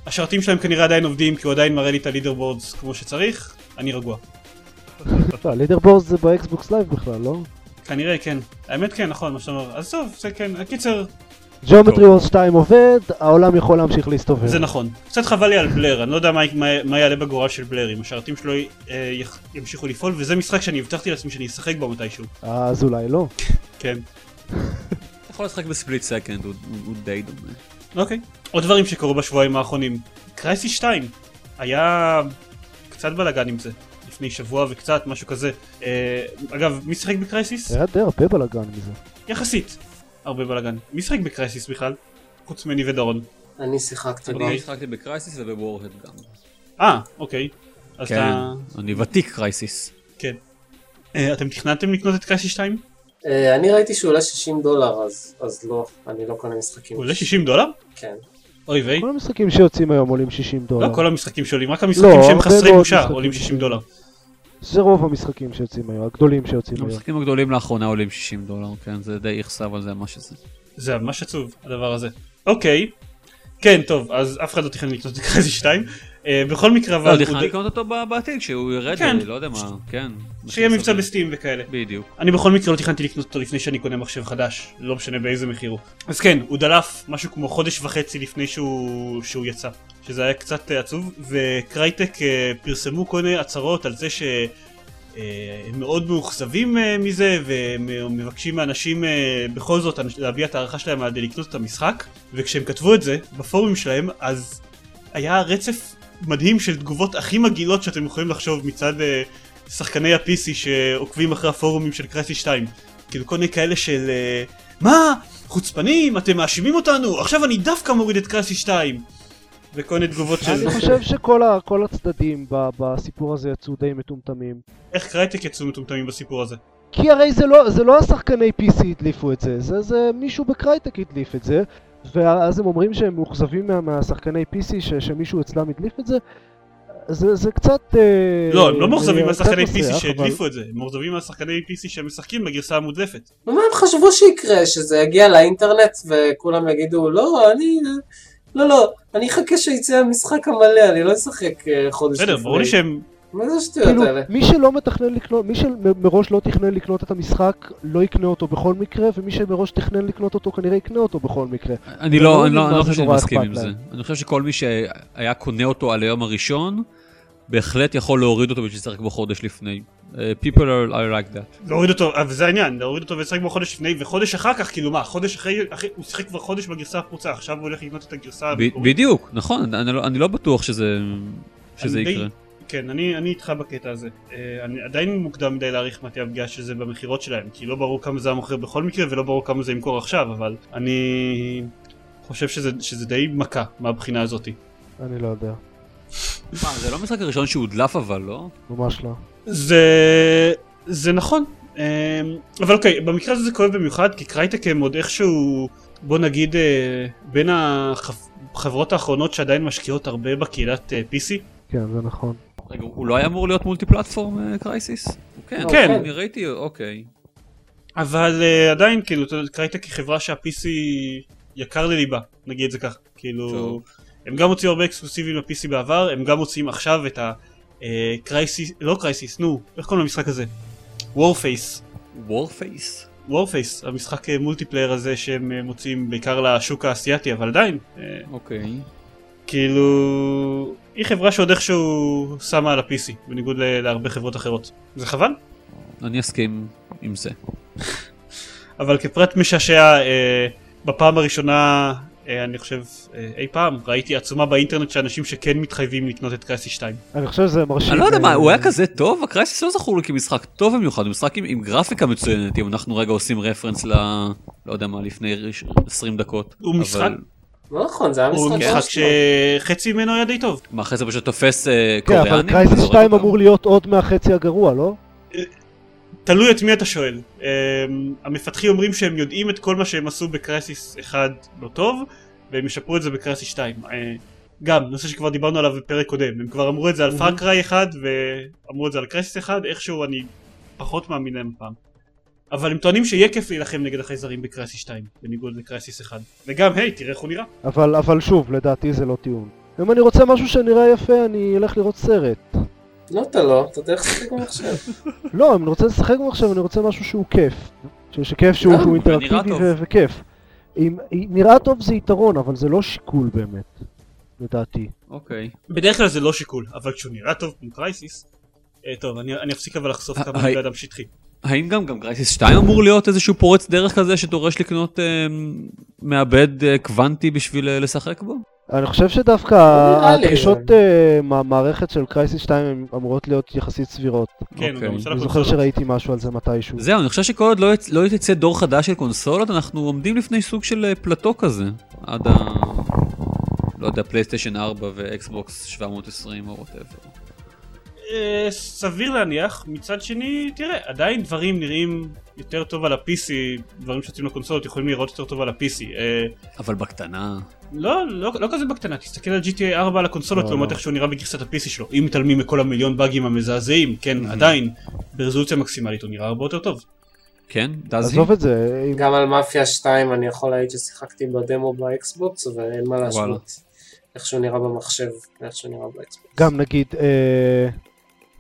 השרתים שלהם כנראה עדיין עובדים, כי הוא עדיין מראה לי את ה leader boards כמו שצריך, אני רגוע. לא, leader boards זה ב Xbox Live בכלל, לא? כנראה כן. האמת כן, נכון, מה שאתה אומר. אז טוב, זה כן. הקיצר, Geometry Wars 2 עובד, העולם יכול להמשיך להסתובב. זה נכון. קצת חבל לי על Blur, אני לא יודע מה, מה, מה יעלה בגורל של Blur, אם השרתים שלו אה, ימשיכו לפעול, וזה משחק שאני הבטחתי לעצמי שאני אשחק בו מתישהו. אז אולי לא. כן. אתה יכול לשחק ב Split Second, הוא- הוא די דומה. אוקיי. עוד דברים שקרו בשבועיים האחרונים. Crysis 2. היה קצת בלאגן עם זה. לפני שבוע וקצת, משהו כזה. אה, אגב, מי שיחק ב Crysis? היה די הרבה בלאגן מזה. יחסית. הרבה בלאגן. מי שיחק ב Crysis בכלל? חוץ ממני ודורון. אני שיחקתי בה. אני שיחקתי ב Crysis וב Warhead גם. אה, אוקיי. אז כן, אתה... אני ותיק Crysis. כן. אה, אתם תכננתם לקנות את Crysis 2? אה, אני ראיתי שהוא עולה 60 דולר, אז- אז לא, אני לא קונה משחקים. הוא עולה 60 דולר? כן. אוי ויי. כל המשחקים שיוצאים היום עולים 60 דולר. לא כל המשחקים שעולים, רק המשחקים לא, שהם הרבה חסרי בושה עולים 60 שעולים. דולר. זה רוב המשחקים שיוצאים היום, הגדולים שיוצאים היום. המשחקים הגדולים לאחרונה עולים 60 דולר, כן, זה די יחסר אבל זה מה שזה. זה ממש עצוב הדבר הזה. אוקיי. כן, טוב, אז אף אחד לא תכנן לקנות את קרייסיס 2. אה, בכל מקרה, לא, אבל... הוא תכנן לקנות אותו בעתיד, כשהוא ירד, כן. לא יודע מה, כן. שיהיה מבצע. בסטים וכאלה. בדיוק. אני בכל מקרה לא תכננתי לקנות אותו לפני שאני קונה מחשב חדש, לא משנה באיזה מחיר הוא. אז כן, הוא דלף משהו כמו חודש וחצי לפני שהוא, שהוא יצא, שזה היה קצת אה, עצוב, וקרייטק אה, פרסמו כל מיני הצהרות על זה שהם מאוד מאוכזבים אה, מזה, ומבקשים מאנשים אה, בכל זאת להביע את הערכה שלהם על לקנות את המשחק, וכשהם כתבו את זה בפורומים שלהם, אז היה רצף מדהים של תגובות הכי מגעילות שאתם יכולים לחשוב מצד אה, שחקני ה-PC שעוקבים אחרי הפורומים של Crysis 2. כאילו כל מיני כאלה של אה, מה? חוצפנים? אתם מאשימים אותנו? עכשיו אני דווקא מוריד את Crysis 2. וכל מיני תגובות של אני חושב שכל הצדדים בסיפור הזה יצאו די מטומטמים. איך Crytek יצאו מטומטמים בסיפור הזה. כי הרי זה לא, זה לא השחקני PC הדליפו את זה, זה, זה מישהו ב Crytek הדליף את זה, ואז הם אומרים שהם מאוכזבים מה, מהשחקני PC ש, שמישהו אצלם הדליף את זה, זה, זה קצת... אה, לא, הם לא מאוכזבים אה, מהשחקני קצת PC שהדליפו את זה, הם מאוכזבים מהשחקני PC שמשחקים בגרסה המודלפת. ומה הם חשבו שיקרה? שזה יגיע לאינטרנט וכולם יגידו, לא, אני... לא, לא, אני אחכה שיצא המשחק המלא, אני לא אשחק אה, חודש בסדר, ברור לי שהם... מה זה השטויות כאילו, האלה? מי שלא מתכנן לקנות, מי שמראש לא תכנן לקנות את המשחק, לא יקנה אותו בכל מקרה, ומי שמראש תכנן לקנות אותו כנראה יקנה אותו בכל מקרה. אני לא, לא אני לא, אני לא מה חושב שאני מסכים עם זה. אני חושב שכל מי שהיה קונה אותו על היום הראשון, בהחלט יכול להוריד אותו בשביל לשחק בו חודש לפני. Uh, people are, are like that. להוריד אותו, אה, וזה העניין, להוריד אותו ולשחק בו חודש לפני, וחודש אחר כך, כאילו מה, חודש אחרי, אחרי הוא שיחק כבר חודש בגרסה הפרוצה, עכשיו הוא הולך לקנות את הגרסה המקורית. בדיוק, נכון, אני לא, אני לא בטוח שזה, שזה אני די- יקרה. כן, אני, אני איתך בקטע הזה. אה, אני עדיין מוקדם מדי להעריך מה תהיה הפגיעה של זה במכירות שלהם, כי לא ברור כמה זה היה מוכר בכל מקרה, ולא ברור כמה זה ימכור עכשיו, אבל אני חושב שזה, שזה די מכה מהבחינה הזאתי. אני לא יודע, מה, זה לא המשחק הראשון שהודלף אבל, לא? ממש לא. זה, זה נכון, אה, אבל אוקיי, במקרה הזה זה כואב במיוחד, כי קרייטק הם עוד איכשהו, בוא נגיד, אה, בין החברות האחרונות שעדיין משקיעות הרבה בקהילת אה, PC. כן, זה נכון. רגע, הוא לא היה אמור להיות מולטי פלטפורם קרייסיס? כן, כן. אני ראיתי, אוקיי. אבל uh, עדיין כאילו Crytek היא חברה שה-PC יקר לליבה נגיד את זה ככה כאילו טוב. הם גם הוציאו הרבה אקסקלוסיבים ל-PC בעבר הם גם מוציאים עכשיו את ה Crysis לא Crysis נו איך קוראים למשחק הזה Warface Warface? Warface המשחק אה, multiplayer הזה שהם אה, מוציאים בעיקר לשוק האסייתי אבל עדיין אה, אוקיי. כאילו היא חברה שעוד איכשהו שמה על ה-PC בניגוד להרבה חברות אחרות זה חבל אני אסכים עם זה. אבל כפרט משעשע, אה, בפעם הראשונה אה, אני חושב, אה, אי פעם. ראיתי עצומה באינטרנט של אנשים שכן מתחייבים לקנות את קרייסיס 2. אני חושב שזה מרשים. אני לא יודע אה, מה, הוא היה כזה טוב? הקרייסיס לא זכור לי כמשחק טוב במיוחד, הוא משחק עם, גרפיקה מצוינת, אם אנחנו רגע עושים רפרנס ל... לא יודע מה, לפני 20 דקות. הוא משחק- לא נכון, זה היה הוא משחק משחק ממש טוב. שחצי ממנו היה די טוב. מה, אחרי זה פשוט תופס אה, כן, קוריאנים? אבל Crysis וזורק 2 אותם? אמור להיות עוד מהחצי הגרוע, לא? תלוי את מי אתה שואל. Um, המפתחים אומרים שהם יודעים את כל מה שהם עשו ב Crysis 1 לא טוב, והם ישפרו את זה ב Crysis 2. Uh, גם, נושא שכבר דיברנו עליו בפרק קודם. הם כבר אמרו את זה על Far Cry 1 ואמרו את זה על Crysis 1, איכשהו אני פחות מאמין להם פעם. אבל הם טוענים שיהיה כיף להילחם נגד החייזרים ב Crysis 2, בניגוד ל Crysis 1. וגם, היי, תראה איך הוא נראה. אבל, אבל שוב, לדעתי זה לא טיעון. אם אני רוצה משהו שנראה יפה, אני אלך לראות סרט. לא, אתה לא, אתה תלך לשחק במחשב. לא, אם אני רוצה לשחק במחשב, אני רוצה משהו שהוא כיף. שכיף שהוא, ונראה אינטראקטיבי וכיף. נראה טוב זה יתרון, אבל זה לא שיקול באמת, לדעתי. אוקיי. בדרך כלל זה לא שיקול, אבל כשהוא נראה טוב כמו קרייסיס, אה, טוב, אני, אני אפסיק אבל לחשוף ה- כמה אני בן אדם שטחי. האם גם גם קרייסיס 2 אמור להיות איזשהו פורץ דרך כזה שדורש לקנות אה, מעבד אה, קוונטי בשביל אה, לשחק בו? אני חושב שדווקא לי, הדרישות אה, מהמערכת של Crysis 2 הן אמורות להיות יחסית סבירות. כן, הוא אוקיי. גם עושה אני זוכר. שראיתי משהו על זה מתישהו. זהו, אני חושב שכל עוד לא. לא יצא דור חדש של קונסולות, אנחנו עומדים לפני סוג של אה, פלטו כזה. עד ה... לא יודע, PlayStation 4 ו Xbox 720 או whatever. אה, סביר להניח, מצד שני, תראה, עדיין דברים נראים יותר טוב על ה-PC, דברים שיוצאים לקונסולות יכולים לראות יותר טוב על ה-PC. אה, אבל בקטנה. לא, לא, לא כזה בקטנה, תסתכל על GTA 4 על הקונסולות לא, לעומת לא. איך שהוא נראה בגרסת ה-PC שלו. אם מתעלמים מכל המיליון באגים המזעזעים, כן. עדיין, ברזולוציה מקסימלית הוא נראה הרבה יותר טוב. כן? דזי? עזוב את זה, גם על מאפיה 2 אני יכול להעיד ששיחקתי בדמו ב Xbox ואין מה להשוות. איך שהוא נראה במחשב ואיך שהוא נראה ב Xbox. גם נגיד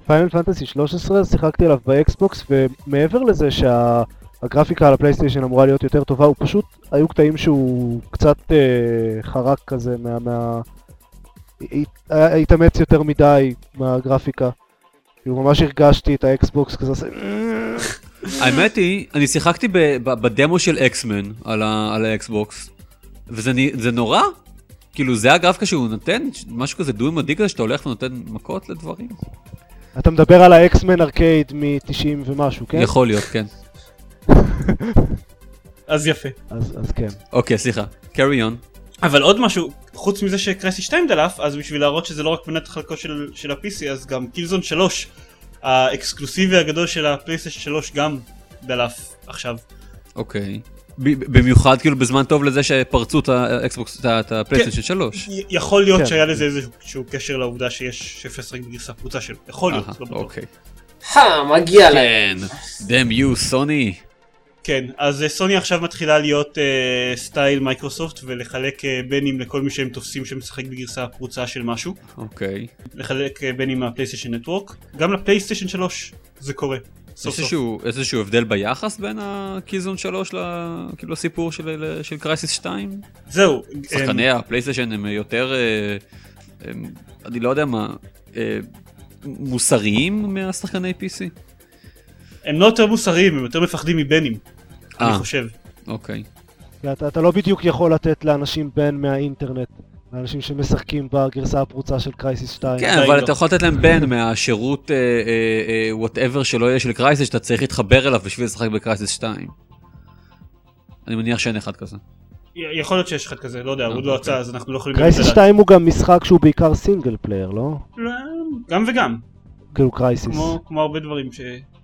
Final Fantasy 13 שיחקתי עליו ב Xbox ומעבר לזה שהגרפיקה על ה PlayStation אמורה להיות יותר טובה הוא פשוט היו קטעים שהוא קצת אה, חרק כזה מה... מה... התאמץ יותר מדי מהגרפיקה. כאילו ממש הרגשתי את ה Xbox כזה עושה... האמת היא, אני שיחקתי בדמו של X-Men על ה Xbox, וזה נורא. כאילו זה הגרפיקה שהוא נותן, משהו כזה דו ממדי כזה שאתה הולך ונותן מכות לדברים. אתה מדבר על ה X-Men Arcade מ-90 ומשהו, כן? יכול להיות, כן. אז יפה. אז, אז כן. אוקיי, סליחה. carry on. אבל עוד משהו, חוץ מזה ש Crysis 2 דלף, אז בשביל להראות שזה לא רק מנת חלקו של, של ה-PC, אז גם Killzone 3, האקסקלוסיבי הגדול של ה PlayStation 3 גם דלף עכשיו. אוקיי. ב- במיוחד כאילו בזמן טוב לזה שפרצו את ה Xbox, את ה- את ה PlayStation 3. י- יכול להיות כן. שהיה לזה איזשהו קשר לעובדה שיש שאפשר לשחק בגרסה פרוצה שלו, יכול להיות, לא בטוח. אוקיי. הא, מגיע להם. כן, damn you, Sony. כן, אז אה, סוני עכשיו מתחילה להיות אה, style Microsoft ולחלק אה, באנים לכל מי שהם תופסים שמשחק בגרסה פרוצה של משהו, אוקיי. לחלק אה, באנים מה PlayStation Network, גם ל PlayStation 3 זה קורה. סוף יש סוף. איזשהו, איזשהו הבדל ביחס בין ה Killzone 3 כאילו לסיפור של, של Crysis 2? זהו, שחקני הפלייסטיישן הם יותר, אה, הם, אני לא יודע מה, אה, מוסריים מהשחקני PC? הם לא יותר מוסריים, הם יותר מפחדים מבאנים, אני אה. חושב. אוקיי. אתה, אתה לא בדיוק יכול לתת לאנשים ban מהאינטרנט, לאנשים שמשחקים בגרסה הפרוצה של Crysis 2. כן, אבל לא. אתה יכול לתת להם ban מהשירות whatever שלא יהיה של קרייסיס, שאתה צריך להתחבר אליו בשביל לשחק ב Crysis 2. אני מניח שאין אחד כזה. יכול להיות שיש אחד כזה, לא יודע, הוא עוד אה, לא אוקיי. יצא אז אנחנו לא יכולים... Crysis לדעת. 2 הוא גם משחק שהוא בעיקר single player, לא? לא, גם וגם, כאילו Crysis. כמו כמו הרבה דברים ש...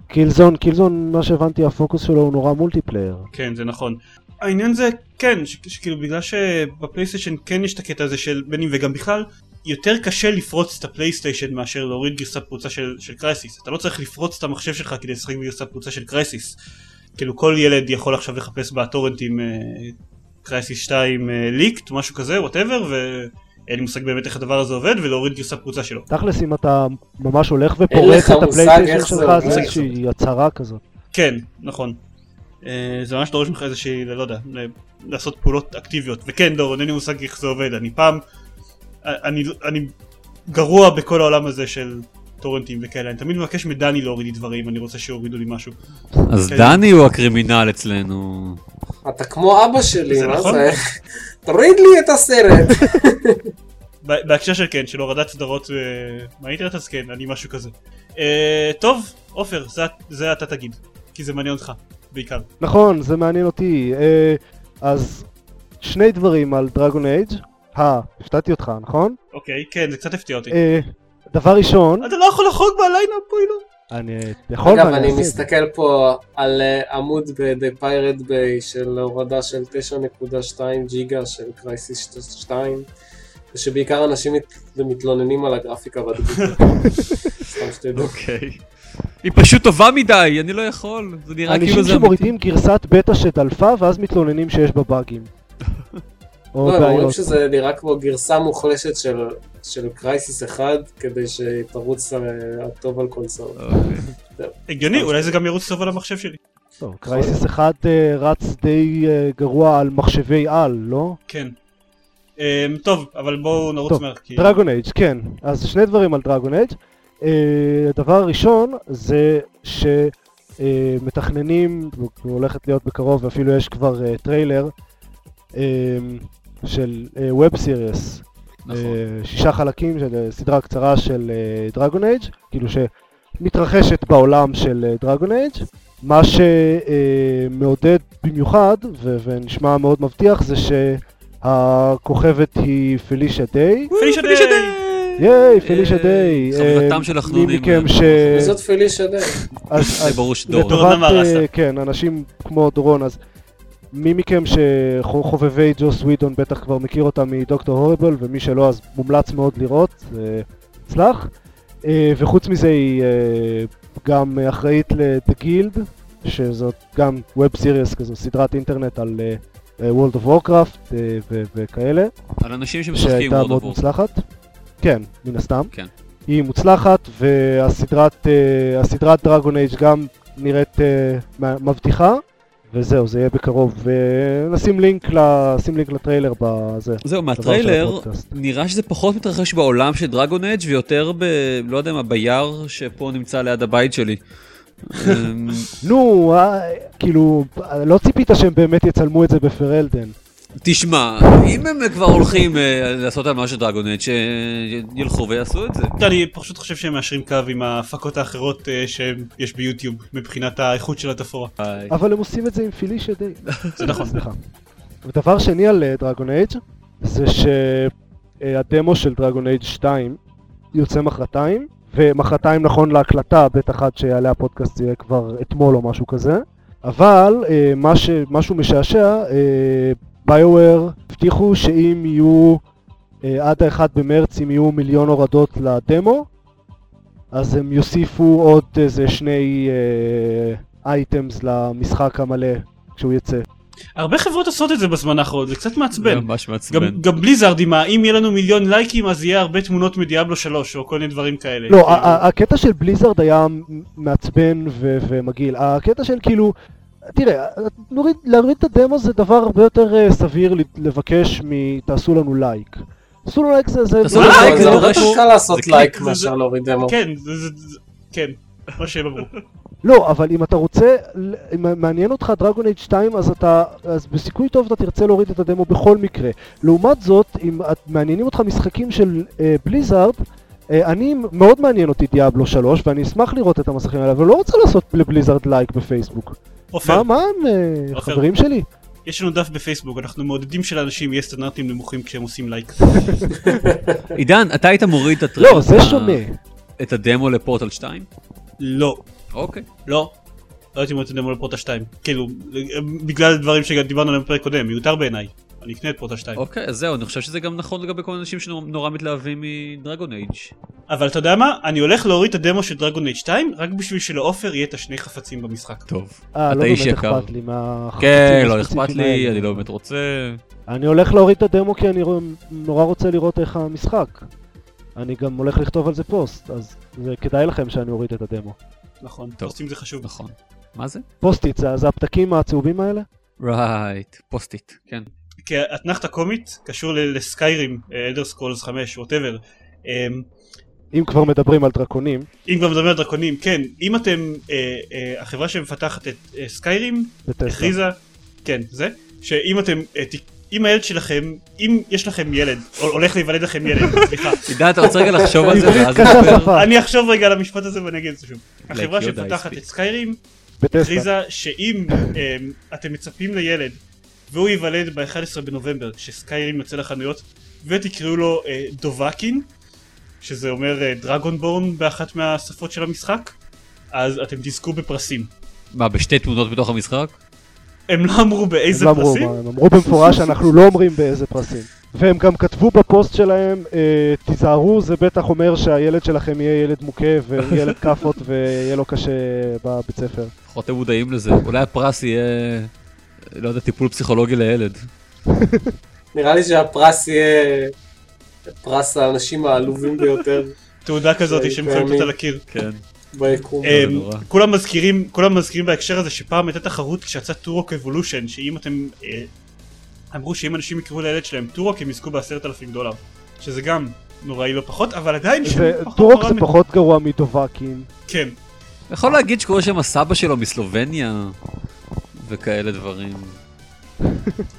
Killzone, Killzone, מה שהבנתי, הפוקוס שלו הוא נורא multiplayer. כן, זה נכון. העניין זה, כן, ש- שכאילו בגלל שבפלייסטיישן כן יש את הקטע הזה של באנים וגם בכלל, יותר קשה לפרוץ את הפלייסטיישן מאשר להוריד גרסה פרוצה של, של Crysis. אתה לא צריך לפרוץ את המחשב שלך כדי לשחק בגרסה פרוצה של Crysis. כאילו כל ילד יכול עכשיו לחפש בטורנטים Crysis 2 leaked, משהו כזה, whatever, ואין לי מושג באמת איך הדבר הזה עובד, ולהוריד גרסה פרוצה שלו. תכלס, אם אתה ממש הולך אין ופורץ את הפלייסטיישן שלך, זה. איזושהי הצהרה כזאת. כן, נכון. אה, זה ממש דורש ממך איזושהי, לא יודע, ל- לעשות פעולות אקטיביות. וכן, דור, אין לי מושג איך זה עובד. אני פעם, אני, אני גרוע בכל העולם הזה של טורנטים וכאלה. אני תמיד מבקש מדני להוריד לי דברים, אני רוצה שיורידו לי משהו. אז כן. דני הוא הקרימינל אצלנו. אתה כמו אבא שלי, זה מה נכון. זה? תוריד לי את הסרט. ב- בהקשר של כן, של הורדת סדרות אה, מהאינטרנט אז כן, אני משהו כזה. אה, טוב, עופר, זה, זה אתה תגיד, כי זה מעניין אותך, בעיקר. נכון, זה מעניין אותי. אה, אז שני דברים על Dragon Age. אה, הפתעתי אותך, נכון? אוקיי, כן, זה קצת הפתיע אותי. אה, דבר ראשון, אתה לא יכול לחרוג מה lineup פה, לא. אני יכול אגב, אני. מסתכל פה על אה, עמוד ב-The Pirate Bay של הורדה של 9.2 ג'יגה של Crysis 2, ושבעיקר אנשים מת- מתלוננים על הגרפיקה והבאגים. סתם שתדעו. אוקיי. היא פשוט טובה מדי, אני לא יכול. זה נראה כאילו אנשים זה אמיתי. שמורידים גרסת בטא שדלפה ואז מתלוננים שיש בה באגים. או לא, הם אומרים בעיות. שזה נראה כמו גרסה מוחלשת של, של Crysis 1, כדי שתרוץ אה, הטוב על console. אוקיי. הגיוני, אולי זה גם ירוץ טוב על המחשב שלי. טוב, Crysis 1 אה, רץ די אה, גרוע על מחשבי על, לא? כן. טוב, אבל בואו נרוץ טוב, מהר. Dragon Age, כן. אז שני דברים על Dragon Age. הדבר הראשון זה שמתכננים, והולכת להיות בקרוב, ואפילו יש כבר אה, טריילר, אה, של web series. נכון. שישה חלקים של אה, סדרה קצרה של Dragon Age, כאילו שמתרחשת בעולם של Dragon Age. מה שמעודד במיוחד, ו- ונשמע מאוד מבטיח, זה שהכוכבת היא פלישה דיי. פלישה דיי! ייי, פלישה אה, דיי. חברתם אה, של מי החנונים, מכם אה, ש... וזאת פלישה די. אז- זה ברור שדורון. לטובת, דורון אמר, עשה. כן, אנשים כמו דורון, אז מי מכם שחובבי ג'וס ווידון בטח כבר מכיר אותה מדוקטור הוריבל, ומי שלא אז מומלץ מאוד לראות. אה, וחוץ מזה היא גם אחראית ל-The Guild, שזאת גם ווב סיריוס כזו, סדרת אינטרנט על World of Warcraft וכאלה. על אנשים שמשחקים שהייתה World מאוד of Warcraft. מוצלחת. כן, מן הסתם. כן. היא מוצלחת, והסדרת אה, דרגון אייג' גם נראית אה, מבטיחה, וזהו, זה יהיה בקרוב. ונשים לינק, נשים לינק לטריילר בזה. זהו, מהטריילר. נראה שזה פחות מתרחש בעולם של דרגון אג' ויותר ב... לא יודע מה, ביער שפה נמצא ליד הבית שלי. נו, אה, כאילו, לא ציפית שהם באמת יצלמו את זה בפרלדן. תשמע, אם הם כבר הולכים אה, לעשות על דרגון אג' שילכו ויעשו את זה. אני פשוט חושב שהם מאשרים קו עם ההפקות האחרות אה, שיש ביוטיוב מבחינת האיכות של התפאורה. אבל הם עושים את זה עם פילישה די. זה נכון. סליחה. ודבר שני על דרגון אייג' זה שהדמו של דרגון אייג' 2 יוצא מחרתיים, ומחרתיים נכון להקלטה, בטח עד שיעלה הפודקאסט יהיה כבר אתמול או משהו כזה, אבל אה, מה ש... משהו משעשע, ביואר הבטיחו שאם יהיו אה, עד ה-1 במרץ, אם יהיו מיליון הורדות לדמו, אז הם יוסיפו עוד איזה שני אייטמס למשחק המלא כשהוא יצא. הרבה חברות עושות את זה בזמן האחרון, זה קצת זה מעצבן. ממש מעצבן. גם, גם בליזארד עם. אם יהיה לנו מיליון לייקים אז יהיה הרבה תמונות מדיאבלו 3 או כל מיני דברים כאלה. לא, כאילו, הקטע של Blizzard היה מעצבן ו- ומגעיל. הקטע של כאילו, תראה, נוריד, להוריד את הדמו זה דבר הרבה יותר אה, סביר ל- לבקש מ... תעשו לנו לייק. תעשו לנו לייק זה... זה תעשו לנו לייק, לייק, זה יותר קל לעשות זה לייק מאשר להוריד דמו. כן, זה, זה, זה, כן, מה שהם אמרו. לא, אבל אם אתה רוצה, אם מעניין אותך Dragon Age 2, אז אתה, אז בסיכוי טוב אתה תרצה להוריד את הדמו בכל מקרה. לעומת זאת, אם את- מעניינים אותך משחקים של אה, Blizzard, אה, אני, מאוד מעניין אותי Diablo 3, ואני אשמח לראות את המסכים האלה, אבל לא רוצה לעשות ל Blizzard לייק בפייסבוק. עופר, מה, מה הם אה, עופר. חברים שלי? יש לנו דף בפייסבוק, אנחנו מעודדים שלאנשים יהיה סטנדרטים נמוכים כשהם עושים לייק. עידן, אתה היית מוריד את הטריילר. לא, זה שונה. את הדמו לפורטל 2? לא, אוקיי. לא. לא הייתי מוריד דמו לפרוטה 2. כאילו, בגלל הדברים שדיברנו עליהם בפרק קודם, מיותר בעיניי. אני אקנה את פרוטה 2. אוקיי, אז זהו, אני חושב שזה גם נכון לגבי כל אנשים שנורא מתלהבים מ Dragon Age. אבל אתה יודע מה? אני הולך להוריד את הדמו של Dragon Age 2 רק בשביל שלעופר יהיה את השני חפצים במשחק. טוב. אה, אתה לא איש באמת יקר. אכפת לי מהחפצים כן, לא אכפת לי. אני לא באמת רוצה. אני הולך להוריד את הדמו כי אני נורא רוצה לראות איך המשחק. אני גם הולך לכתוב על זה פוסט, אז זה כדאי לכם שאני אוריד את הדמו. נכון, טוב. פוסטים זה חשוב. נכון. מה זה? Post-it, זה, זה הפתקים הצהובים האלה? right, Post-it, כן. כי האתנחתא קומית קשור ל- ל Skyrim, Elder Scrolls 5, whatever. אם כבר מדברים על דרקונים. אם כבר מדברים על דרקונים, כן, אם אתם, אה, אה, החברה שמפתחת את אה, סקיירים. הכריזה, כן, זה, שאם אתם, אה, ת- אם הילד שלכם, אם יש לכם ילד, או הולך להיוולד לכם ילד, סליחה, עידן, אתה רוצה רגע לחשוב על זה ואז נדבר? אני אחשוב רגע על המשפט הזה ואני אגיד את זה שוב. החברה speak. את סקיירים. הכריזה שאם אמ, אתם מצפים לילד והוא ייוולד ב-11 בנובמבר כשסקיירים יוצא לחנויות ותקראו לו אה, Dovahkiin שזה אומר אה, Dragonborn באחת מהשפות של המשחק אז אתם תזכו בפרסים. מה, בשתי תמונות בתוך המשחק? הם לא אמרו הם באיזה לא אמרו, פרסים? מה, הם אמרו במפורש שאנחנו לא אומרים באיזה פרסים. והם גם כתבו בפוסט שלהם, אה, תיזהרו, זה בטח אומר שהילד שלכם יהיה ילד מוכה וילד כאפות ויהיה לו קשה בבית ספר. לפחות הם מודעים לזה. אולי הפרס יהיה, לא יודע, טיפול פסיכולוגי לילד. נראה לי שהפרס יהיה פרס האנשים העלובים ביותר תעודה כזאת זה שהם יכולים לתת קיימים. על הקיר. כן. ביקום. נורא. כולם מזכירים, כולם מזכירים בהקשר הזה שפעם הייתה תחרות כשיצא Turok Evolution, שאם אתם... אה, אמרו שאם אנשים יקראו לילד שלהם Turok הם יזכו בעשרת אלפים דולר. שזה גם נוראי לא פחות, אבל עדיין נורא זה פחות גרוע מ Dovahkiin. כן. יכול להגיד שקורא שם הסבא שלו מסלובניה וכאלה דברים.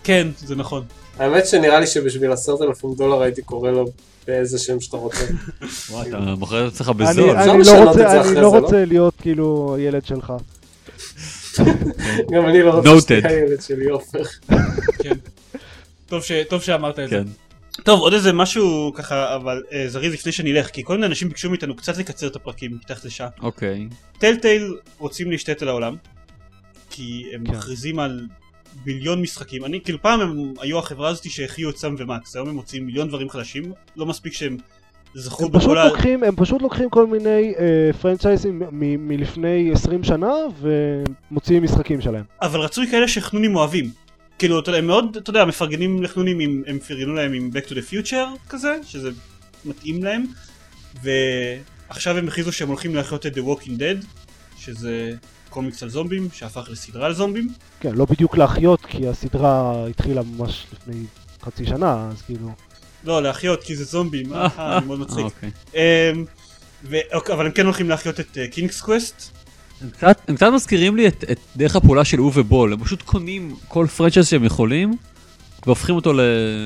כן, זה נכון. האמת שנראה לי שבשביל עשרת אלפים דולר הייתי קורא לו באיזה שם שאתה רוצה. וואי, אתה מוכר את עצמך אני בזול. אני לא רוצה- לא זה, לא? רוצה להיות כאילו ילד שלך. גם אני לא רוצה. שתהיה הילד שלי עופר. כן. טוב, שאמרת את זה. כן. טוב, עוד איזה משהו ככה, אבל אה, זריז לפני שנלך, כי כל מיני אנשים ביקשו מאיתנו קצת לקצר את הפרקים מתחת לשעה. אוקיי. טלטייל רוצים להשתלט על העולם, כי הם כן. מכריזים על ביליון משחקים. אני, כאילו פעם הם היו החברה הזאת שהחיו את סאם ומקס, היום הם מוצאים מיליון דברים חדשים, לא מספיק שהם זכו הם פשוט ה... לוקחים, הם פשוט לוקחים כל מיני אה, פרנצ'ייזים מ- מלפני 20 שנה ומוציאים משחקים שלהם. אבל רצוי כאלה שחנונים אוהבים. כאילו, אתה יודע, הם מאוד, אתה יודע, מפרגנים לחנונים, עם, הם פרגנו להם עם Back to the Future כזה, שזה מתאים להם, ועכשיו הם הכריזו שהם הולכים להחיות את The Walking Dead, שזה קומיקס על זומבים, שהפך לסדרה על זומבים. כן, לא בדיוק להחיות, כי הסדרה התחילה ממש לפני חצי שנה, אז כאילו... לא, להחיות כי זה זומבים, אה, אה, אני מאוד אה, מצחיק. אוקיי. אמ, אוקיי, אבל הם כן הולכים להחיות את King's Quest. הם קצת- הם קצת מזכירים לי את את דרך הפעולה של אווה בול, הם פשוט קונים כל franchise שהם יכולים והופכים אותו ל-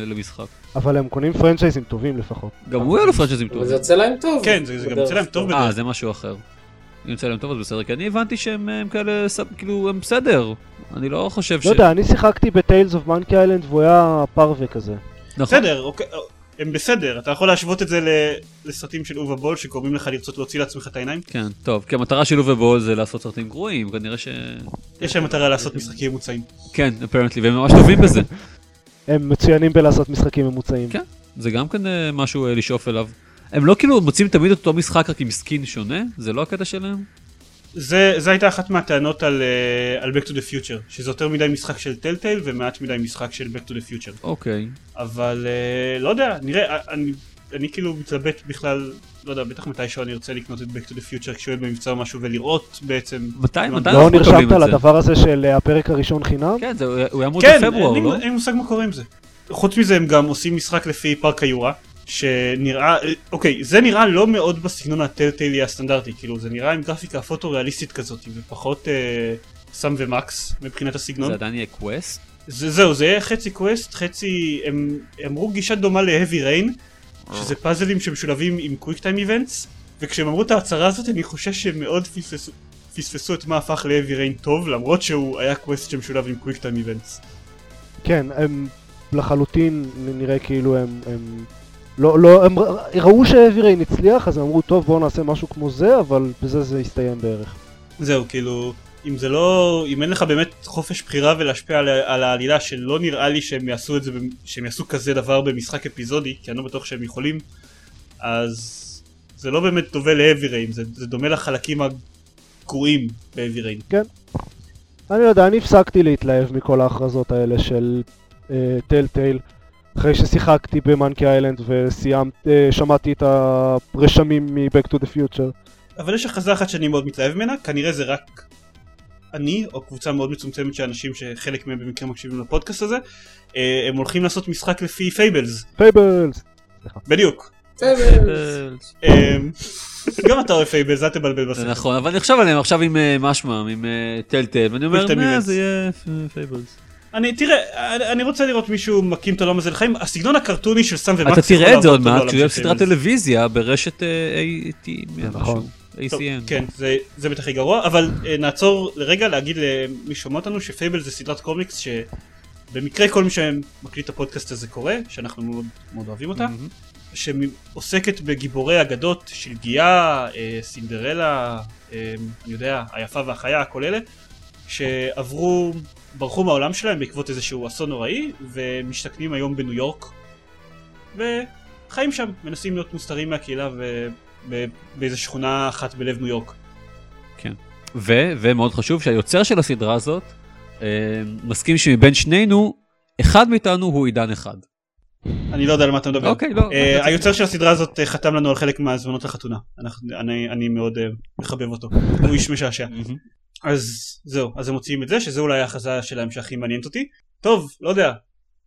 למשחק. אבל הם קונים פרנצ'ייזים טובים לפחות. גם הוא היה לו פרנצ'ייזים אבל זה טובים. יוצא להם טוב. כן, זה זה גם יוצא להם. טוב. אה, זה משהו אחר. אם יוצא להם טוב אז בסדר, כי אני הבנתי שהם הם כאלה, סב- כאילו, הם בסדר. אני לא חושב ש... לא יודע, אני שיחקתי ב Tales of Monkey Island והוא היה פרווה כזה. נכון. בסדר, אוקיי, הם בסדר, אתה יכול להשוות את זה ל- לסרטים של אובה בול שגורמים לך לרצות להוציא לעצמך את העיניים. כן, טוב, כי המטרה של אובה בול זה לעשות סרטים גרועים, כנראה ש... יש להם מטרה לעשות משחקים ממוצעים. כן, apparently, והם ממש טובים בזה. הם מצוינים בלעשות משחקים ממוצעים. כן. זה גם כן אה, משהו אה, לשאוף אליו. הם לא כאילו מוצאים תמיד את אותו משחק רק עם skin שונה? זה לא הקטע שלהם? זה, זה הייתה אחת מהטענות על, אה, על Back to the Future, שזה יותר מדי משחק של Telltale ומעט מדי משחק של Back to the Future. אוקיי. אבל אה, לא יודע, נראה, אני, אני כאילו מתלבט בכלל, לא יודע, בטח מתישהו אני ארצה לקנות את Back to the Future כשהוא יהיה במבצע או משהו ולראות בעצם. מתי? מתי לא אנחנו מקבלים נרשמת את זה? לדבר הזה של אה, הפרק הראשון חינם? כן, זה- הוא יעמוד כן, בפברואר, אין, לא? לי- אין לי מושג מה קורה עם זה. חוץ מזה הם גם עושים משחק לפי פארק היורה, שנראה, אוקיי, זה נראה לא מאוד בסגנון הטלטיילי הסטנדרטי, כאילו זה נראה עם גרפיקה פוטו-ריאליסטית כזאת, ופחות אה, סם ומקס מבחינת הסגנון. זה עדיין יהיה קווסט? זה, זהו, זה יהיה חצי קווסט, חצי, הם הם אמרו גישה דומה ל-Heavy Rain, שזה פאזלים שמשולבים עם quick time events, וכשהם אמרו את ההצהרה הזאת אני חושש שהם מאוד פספסו, פספסו את מה הפך ל-Heavy Rain טוב, למרות שהוא היה קווסט שמשולב עם quick time events. כן, הם לחלוטין נראה כאילו הם... הם... לא, לא, הם ראו ש Heavy Rain הצליח, אז הם אמרו, טוב, בואו נעשה משהו כמו זה, אבל בזה זה יסתיים בערך. זהו, כאילו, אם זה לא, אם אין לך באמת חופש בחירה ולהשפיע על, על העלילה שלא נראה לי שהם יעשו את זה, שהם יעשו כזה דבר במשחק אפיזודי, כי אני לא בטוח שהם יכולים, אז זה לא באמת דומה rain, זה, זה דומה לחלקים הגרועים ב-heavy rain. אני לא יודע, אני הפסקתי להתלהב מכל ההכרזות האלה של טל טייל. אחרי ששיחקתי במאנקי איילנד וסיימת, אה, שמעתי את הרשמים מ-Back to the Future. אבל יש הכרזה אחת שאני מאוד מתלהב ממנה, כנראה זה רק אני, או קבוצה מאוד מצומצמת של אנשים שחלק מהם במקרה מקשיבים לפודקאסט הזה, אה, הם הולכים לעשות משחק לפי פייבלס, פייבלס! בדיוק. פייבלס. אמ, גם אתה אוהב פייבלס, אל תבלבל בסוף. נכון, אבל אני חושב עליהם עכשיו עם אה, משמם, עם טלטל, ואני אומר. זה יהיה פייבלס. אני, תראה, אני, רוצה לראות מישהו מקים את העולם הזה לחיים, הסגנון הקרטוני של סם ומקס אתה תראה את זה עוד מעט, כשהוא יהיה בסדרת. טלוויזיה ברשת אה, AT, נכון. ACN. כן, זה, זה בטח הכי גרוע, אבל אה, נעצור לרגע להגיד למי שומע אותנו שפייבל זה סדרת קומיקס שבמקרה כל מי שמקליט את הפודקאסט הזה קורא, שאנחנו מאוד, מאוד אוהבים אותה. שעוסקת בגיבורי אגדות של גיאה, אה, סינדרלה, אה, אני יודע, היפה והחיה, כל אלה, שעברו, ברחו מהעולם שלהם בעקבות איזשהו אסון נוראי, ומשתכנים היום בניו יורק, וחיים שם, מנסים להיות מוסתרים מהקהילה ובאיזה שכונה אחת בלב ניו יורק. ו, ומאוד חשוב שהיוצר של הסדרה הזאת אה, מסכים שמבין שנינו, אחד מאיתנו הוא עידן אחד. אני לא יודע על מה אתה מדבר. אוקיי, לא. אה, היוצר של הסדרה הזאת אה, חתם לנו על חלק מהזמנות לחתונה. אנחנו- אני- אני מאוד אה, מחבב אותו. הוא איש משעשע. אז זהו, אז הם מוציאים את זה, שזה אולי ההכרזה שלהם שהכי מעניינת אותי. טוב, לא יודע,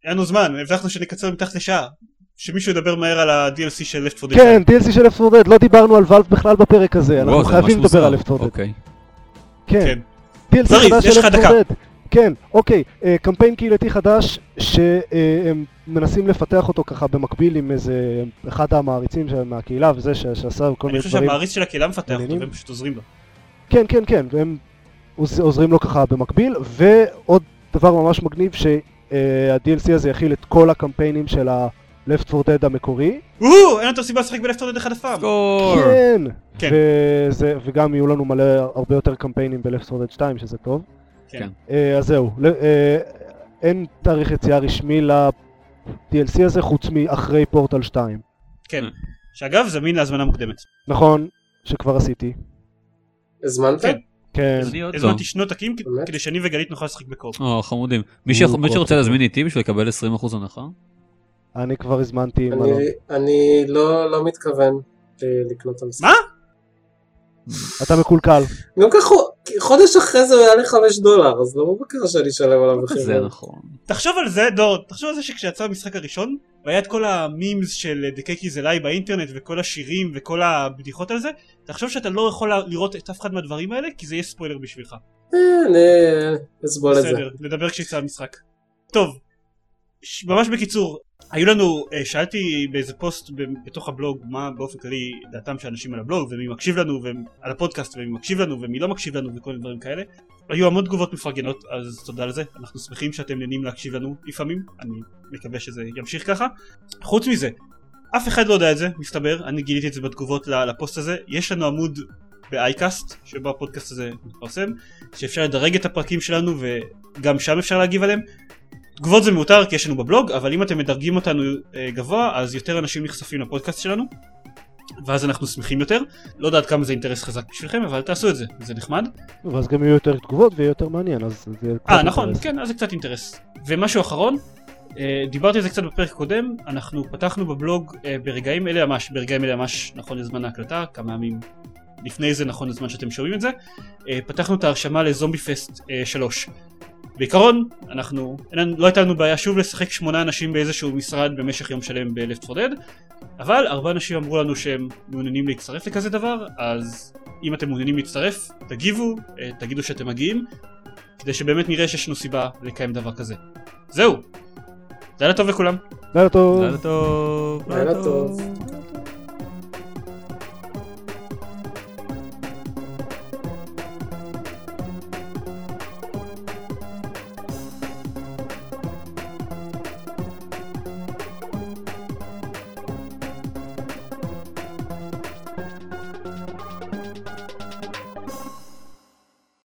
אין לנו זמן, הבטחנו שנקצר מתחת לשעה. שמישהו ידבר מהר על ה-DLC של Left 4 Dead. כן, DLC של Left 4 Dead, לא דיברנו על ואלף בכלל בפרק הזה, אנחנו חייבים לדבר על. Left 4 Dead. אוקיי. כן, כן. DLC חדש של Left 4 דקה. Dead. כן, אוקיי, אה, קמפיין קהילתי חדש שהם מנסים לפתח אותו ככה במקביל עם איזה אחד המעריצים של- מהקהילה וזה ש- שעשה כל אני מיני חושב דברים. שהמעריץ של הקהילה מפתח אותו. והם פשוט עוזרים לו. כן, כן, כן, והם עוזרים לו ככה במקביל, ועוד דבר ממש מגניב שה-DLC הזה יכיל את כל הקמפיינים של ה-Left 4 Dead המקורי. או, אין יותר סיבה לשחק ב-Left 4 Dead אחד אף פעם. סקור! כן, כן. וזה, וגם יהיו לנו מלא, הרבה יותר קמפיינים ב-Left 4 Dead 2, שזה טוב. כן. אה, אז זהו, אה, אין תאריך יציאה רשמי ל-DLC הזה חוץ מאחרי פורטל 2. כן. שאגב, זמין להזמנה מוקדמת. נכון, שכבר עשיתי. הזמנת? כן. כן. לא. הזמנתי שנות עקים באמת? כדי שאני וגלית נוכל לשחק בקורט. או, חמודים. מי שרוצה קורט. להזמין איתי בשביל לקבל 20% הנחה? אני כבר הזמנתי אני- מלון. אני לא לא מתכוון אה, לקנות את המשחק. מה? אתה מקולקל. גם ככה חודש אחרי זה הוא יעלה 5 דולר, אז לא בקרה שאני אשלם עליו זה מחירים. נכון. תחשוב על זה, דור, תחשוב על זה שכשיצא המשחק הראשון, והיה את כל המימס של The Cake is Alive באינטרנט וכל השירים וכל הבדיחות על זה, תחשוב שאתה לא יכול לראות את אף אחד מהדברים האלה, כי זה יהיה ספוילר בשבילך. אה, אני אסבול את זה. בסדר, נדבר כשיצא המשחק. טוב, ממש בקיצור, היו לנו, אה, שאלתי באיזה פוסט בתוך הבלוג מה באופן כללי דעתם של אנשים על הבלוג ומי מקשיב לנו ועל הפודקאסט ומי מקשיב לנו ומי לא מקשיב לנו וכל מיני דברים כאלה. היו המון תגובות מפרגנות אז תודה על זה, אנחנו שמחים שאתם נהנים להקשיב לנו לפעמים, אני מקווה שזה ימשיך ככה. חוץ מזה, אף אחד לא יודע את זה, מסתבר, אני גיליתי את זה בתגובות לפוסט הזה, יש לנו עמוד באייקאסט, שבו הפודקאסט הזה מתפרסם, שאפשר לדרג את הפרקים שלנו וגם שם אפשר להגיב עליהם. תגובות זה מיותר כי יש לנו בבלוג, אבל אם אתם מדרגים אותנו אה, גבוה, אז יותר אנשים נחשפים לפודקאסט שלנו, ואז אנחנו שמחים יותר. לא יודעת כמה זה אינטרס חזק בשבילכם, אבל תעשו את זה, זה נחמד. ואז גם יהיו יותר תגובות ויהיה יותר מעניין, אז זה יהיה אה נכון, אינטרס. כן, אז זה קצת אינטרס. ומשהו אחרון, אה, דיברתי על זה קצת בפרק הקודם, אנחנו פתחנו בבלוג אה, ברגעים אלה ממש, ברגעים אלה ממש נכון לזמן ההקלטה, כמה ימים לפני זה נכון לזמן שאתם שומעים את זה, פתחנו את ההרשמה לזומבי פסט אה, 3. בעיקרון, אנחנו, אין, לא הייתה לנו בעיה שוב לשחק שמונה אנשים באיזשהו משרד במשך יום שלם ב-Left 4 Dead, אבל ארבעה אנשים אמרו לנו שהם מעוניינים להצטרף לכזה דבר, אז אם אתם מעוניינים להצטרף, תגיבו, אה, תגידו שאתם מגיעים, כדי שבאמת נראה שיש לנו סיבה לקיים דבר כזה. זהו. לילה טוב לכולם. לילה טוב. לילה טוב. לילה טוב.